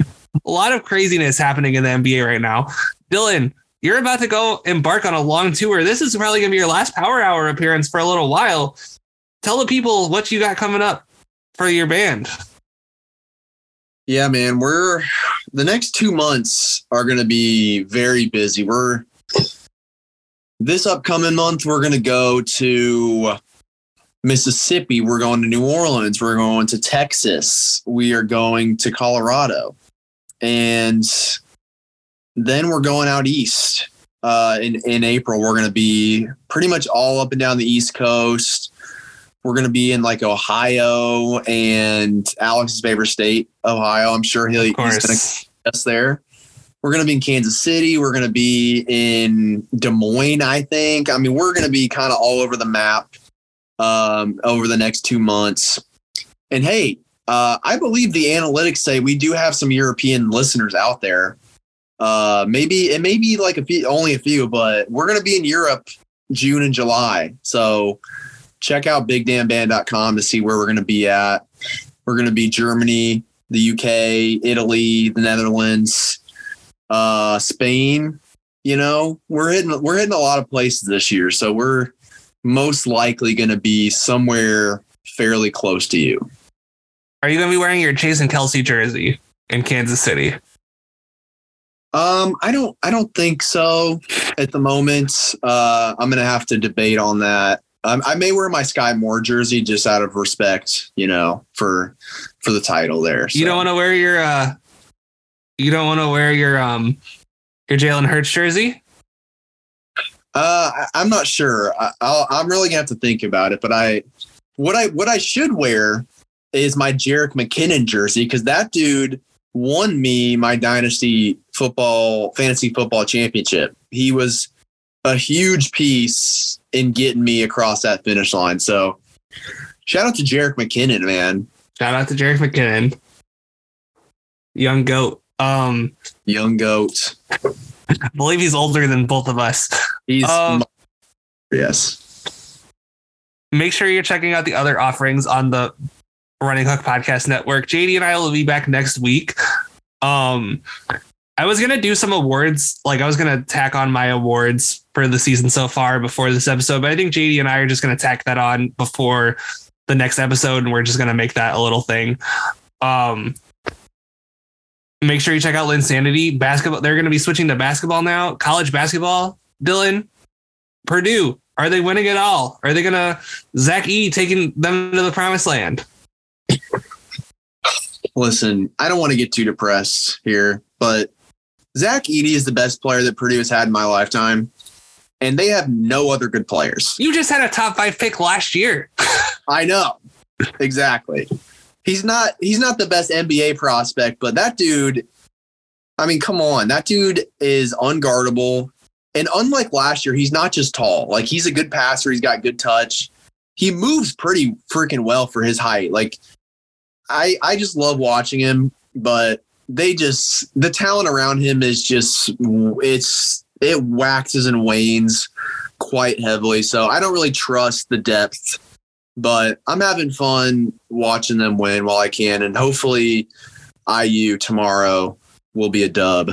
a lot of craziness happening in the NBA right now. Dylan, you're about to go embark on a long tour. This is probably going to be your last Power Hour appearance for a little while. Tell the people what you got coming up for your band.
Yeah, man, we're the next two months are going to be very busy. We're this upcoming month, we're going to go to Mississippi. We're going to New Orleans. We're going to Texas. We are going to Colorado. And then we're going out east uh, in in April. We're going to be pretty much all up and down the East Coast. We're going to be in like Ohio and Alex's favorite state, Ohio. I'm sure he'll, he's going to us there. We're going to be in Kansas City. We're going to be in Des Moines, I think. I mean, we're going to be kind of all over the map um, over the next two months. And hey, uh, I believe the analytics say we do have some European listeners out there. Uh, maybe it may be like a few, only a few, but we're going to be in Europe June and July. So check out bigdamband.com to see where we're going to be at. We're going to be Germany, the UK, Italy, the Netherlands, uh, Spain. You know, we're hitting we're hitting a lot of places this year, so we're most likely going to be somewhere fairly close to you.
Are you going to be wearing your Jason Kelce jersey in Kansas City?
Um, I don't, I don't think so at the moment. Uh, I'm gonna have to debate on that. Um, I may wear my Skyy Moore jersey just out of respect, you know, for for the title there.
So. You don't want to wear your, uh, you don't want to wear your um your Jalen Hurts jersey.
Uh, I'm not sure. I, I'll, I'm really gonna have to think about it. But I, what I what I should wear is my Jerick McKinnon jersey because that dude won me my dynasty football fantasy football championship. He was a huge piece in getting me across that finish line. So shout out to Jerick McKinnon, man.
Shout out to Jerick McKinnon. Young goat. Um,
Young goat.
I believe he's older than both of us.
He's
Um,
yes.
Make sure you're checking out the other offerings on the Running Hook Podcast Network. JD and I will be back next week. Um, I was gonna do some awards, like I was gonna tack on my awards for the season so far before this episode, but I think JD and I are just gonna tack that on before the next episode, and we're just gonna make that a little thing. Um, make sure you check out Linsanity basketball. They're gonna be switching to basketball now, college basketball. Dylan, Purdue, are they winning it all? Are they gonna Zach E taking them to the promised land?
Listen, I don't want to get too depressed here, but Zach Edey is the best player that Purdue has had in my lifetime, and they have no other good players.
You just had a top five pick last year.
I know exactly. He's not he's not the best NBA prospect, but that dude. I mean, come on, that dude is unguardable, and unlike last year, he's not just tall. Like he's a good passer. He's got good touch. He moves pretty freaking well for his height. Like I I just love watching him, but they just the talent around him is just it's it waxes and wanes quite heavily. So I don't really trust the depth, but I'm having fun watching them win while I can, and hopefully IU tomorrow will be a dub.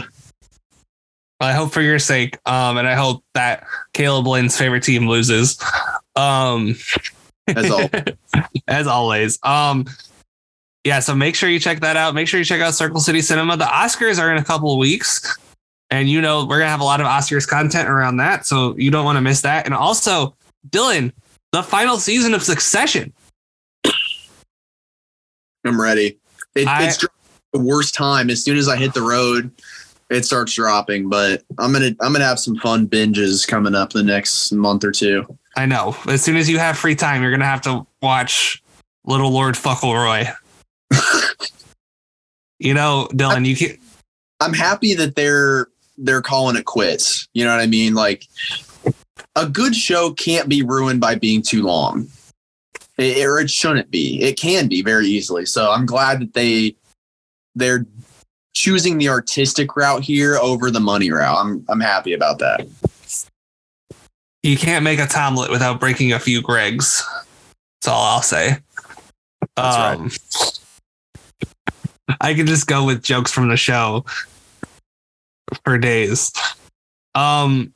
I hope for your sake, um, and I hope that Caleb Lynn's favorite team loses. Um,
As all
as always. Um, yeah, so make sure you check that out. Make sure you check out Circle City Cinema. The Oscars are in a couple of weeks. And you know, we're gonna have a lot of Oscars content around that. So you don't want to miss that. And also, Dylan, the final season of Succession.
I'm ready. It,
I-
it's the worst time. As soon as I hit the road, it starts dropping. But I'm gonna I'm gonna have some fun binges coming up the next month or two.
I know. As soon as you have free time, you're gonna have to watch Little Lord Fuckleroy. you know, Dylan, you can
I'm happy that they're they're calling it quits. You know what I mean? Like a good show can't be ruined by being too long. It, or it shouldn't be. It can be very easily. So I'm glad that they they're choosing the artistic route here over the money route. I'm I'm happy about that.
you can't make a Tomlet without breaking a few Gregs. That's all I'll say.
That's right.
um, I can just go with jokes from the show for days. Um,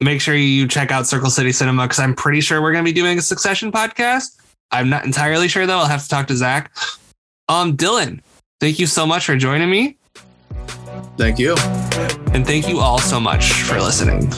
make sure you check out Circle City Cinema because I'm pretty sure we're going to be doing a Succession podcast. I'm not entirely sure though. I'll have to talk to Zach. Um, Dylan, thank you so much for joining me,
Thank you.
and thank you all so much for listening.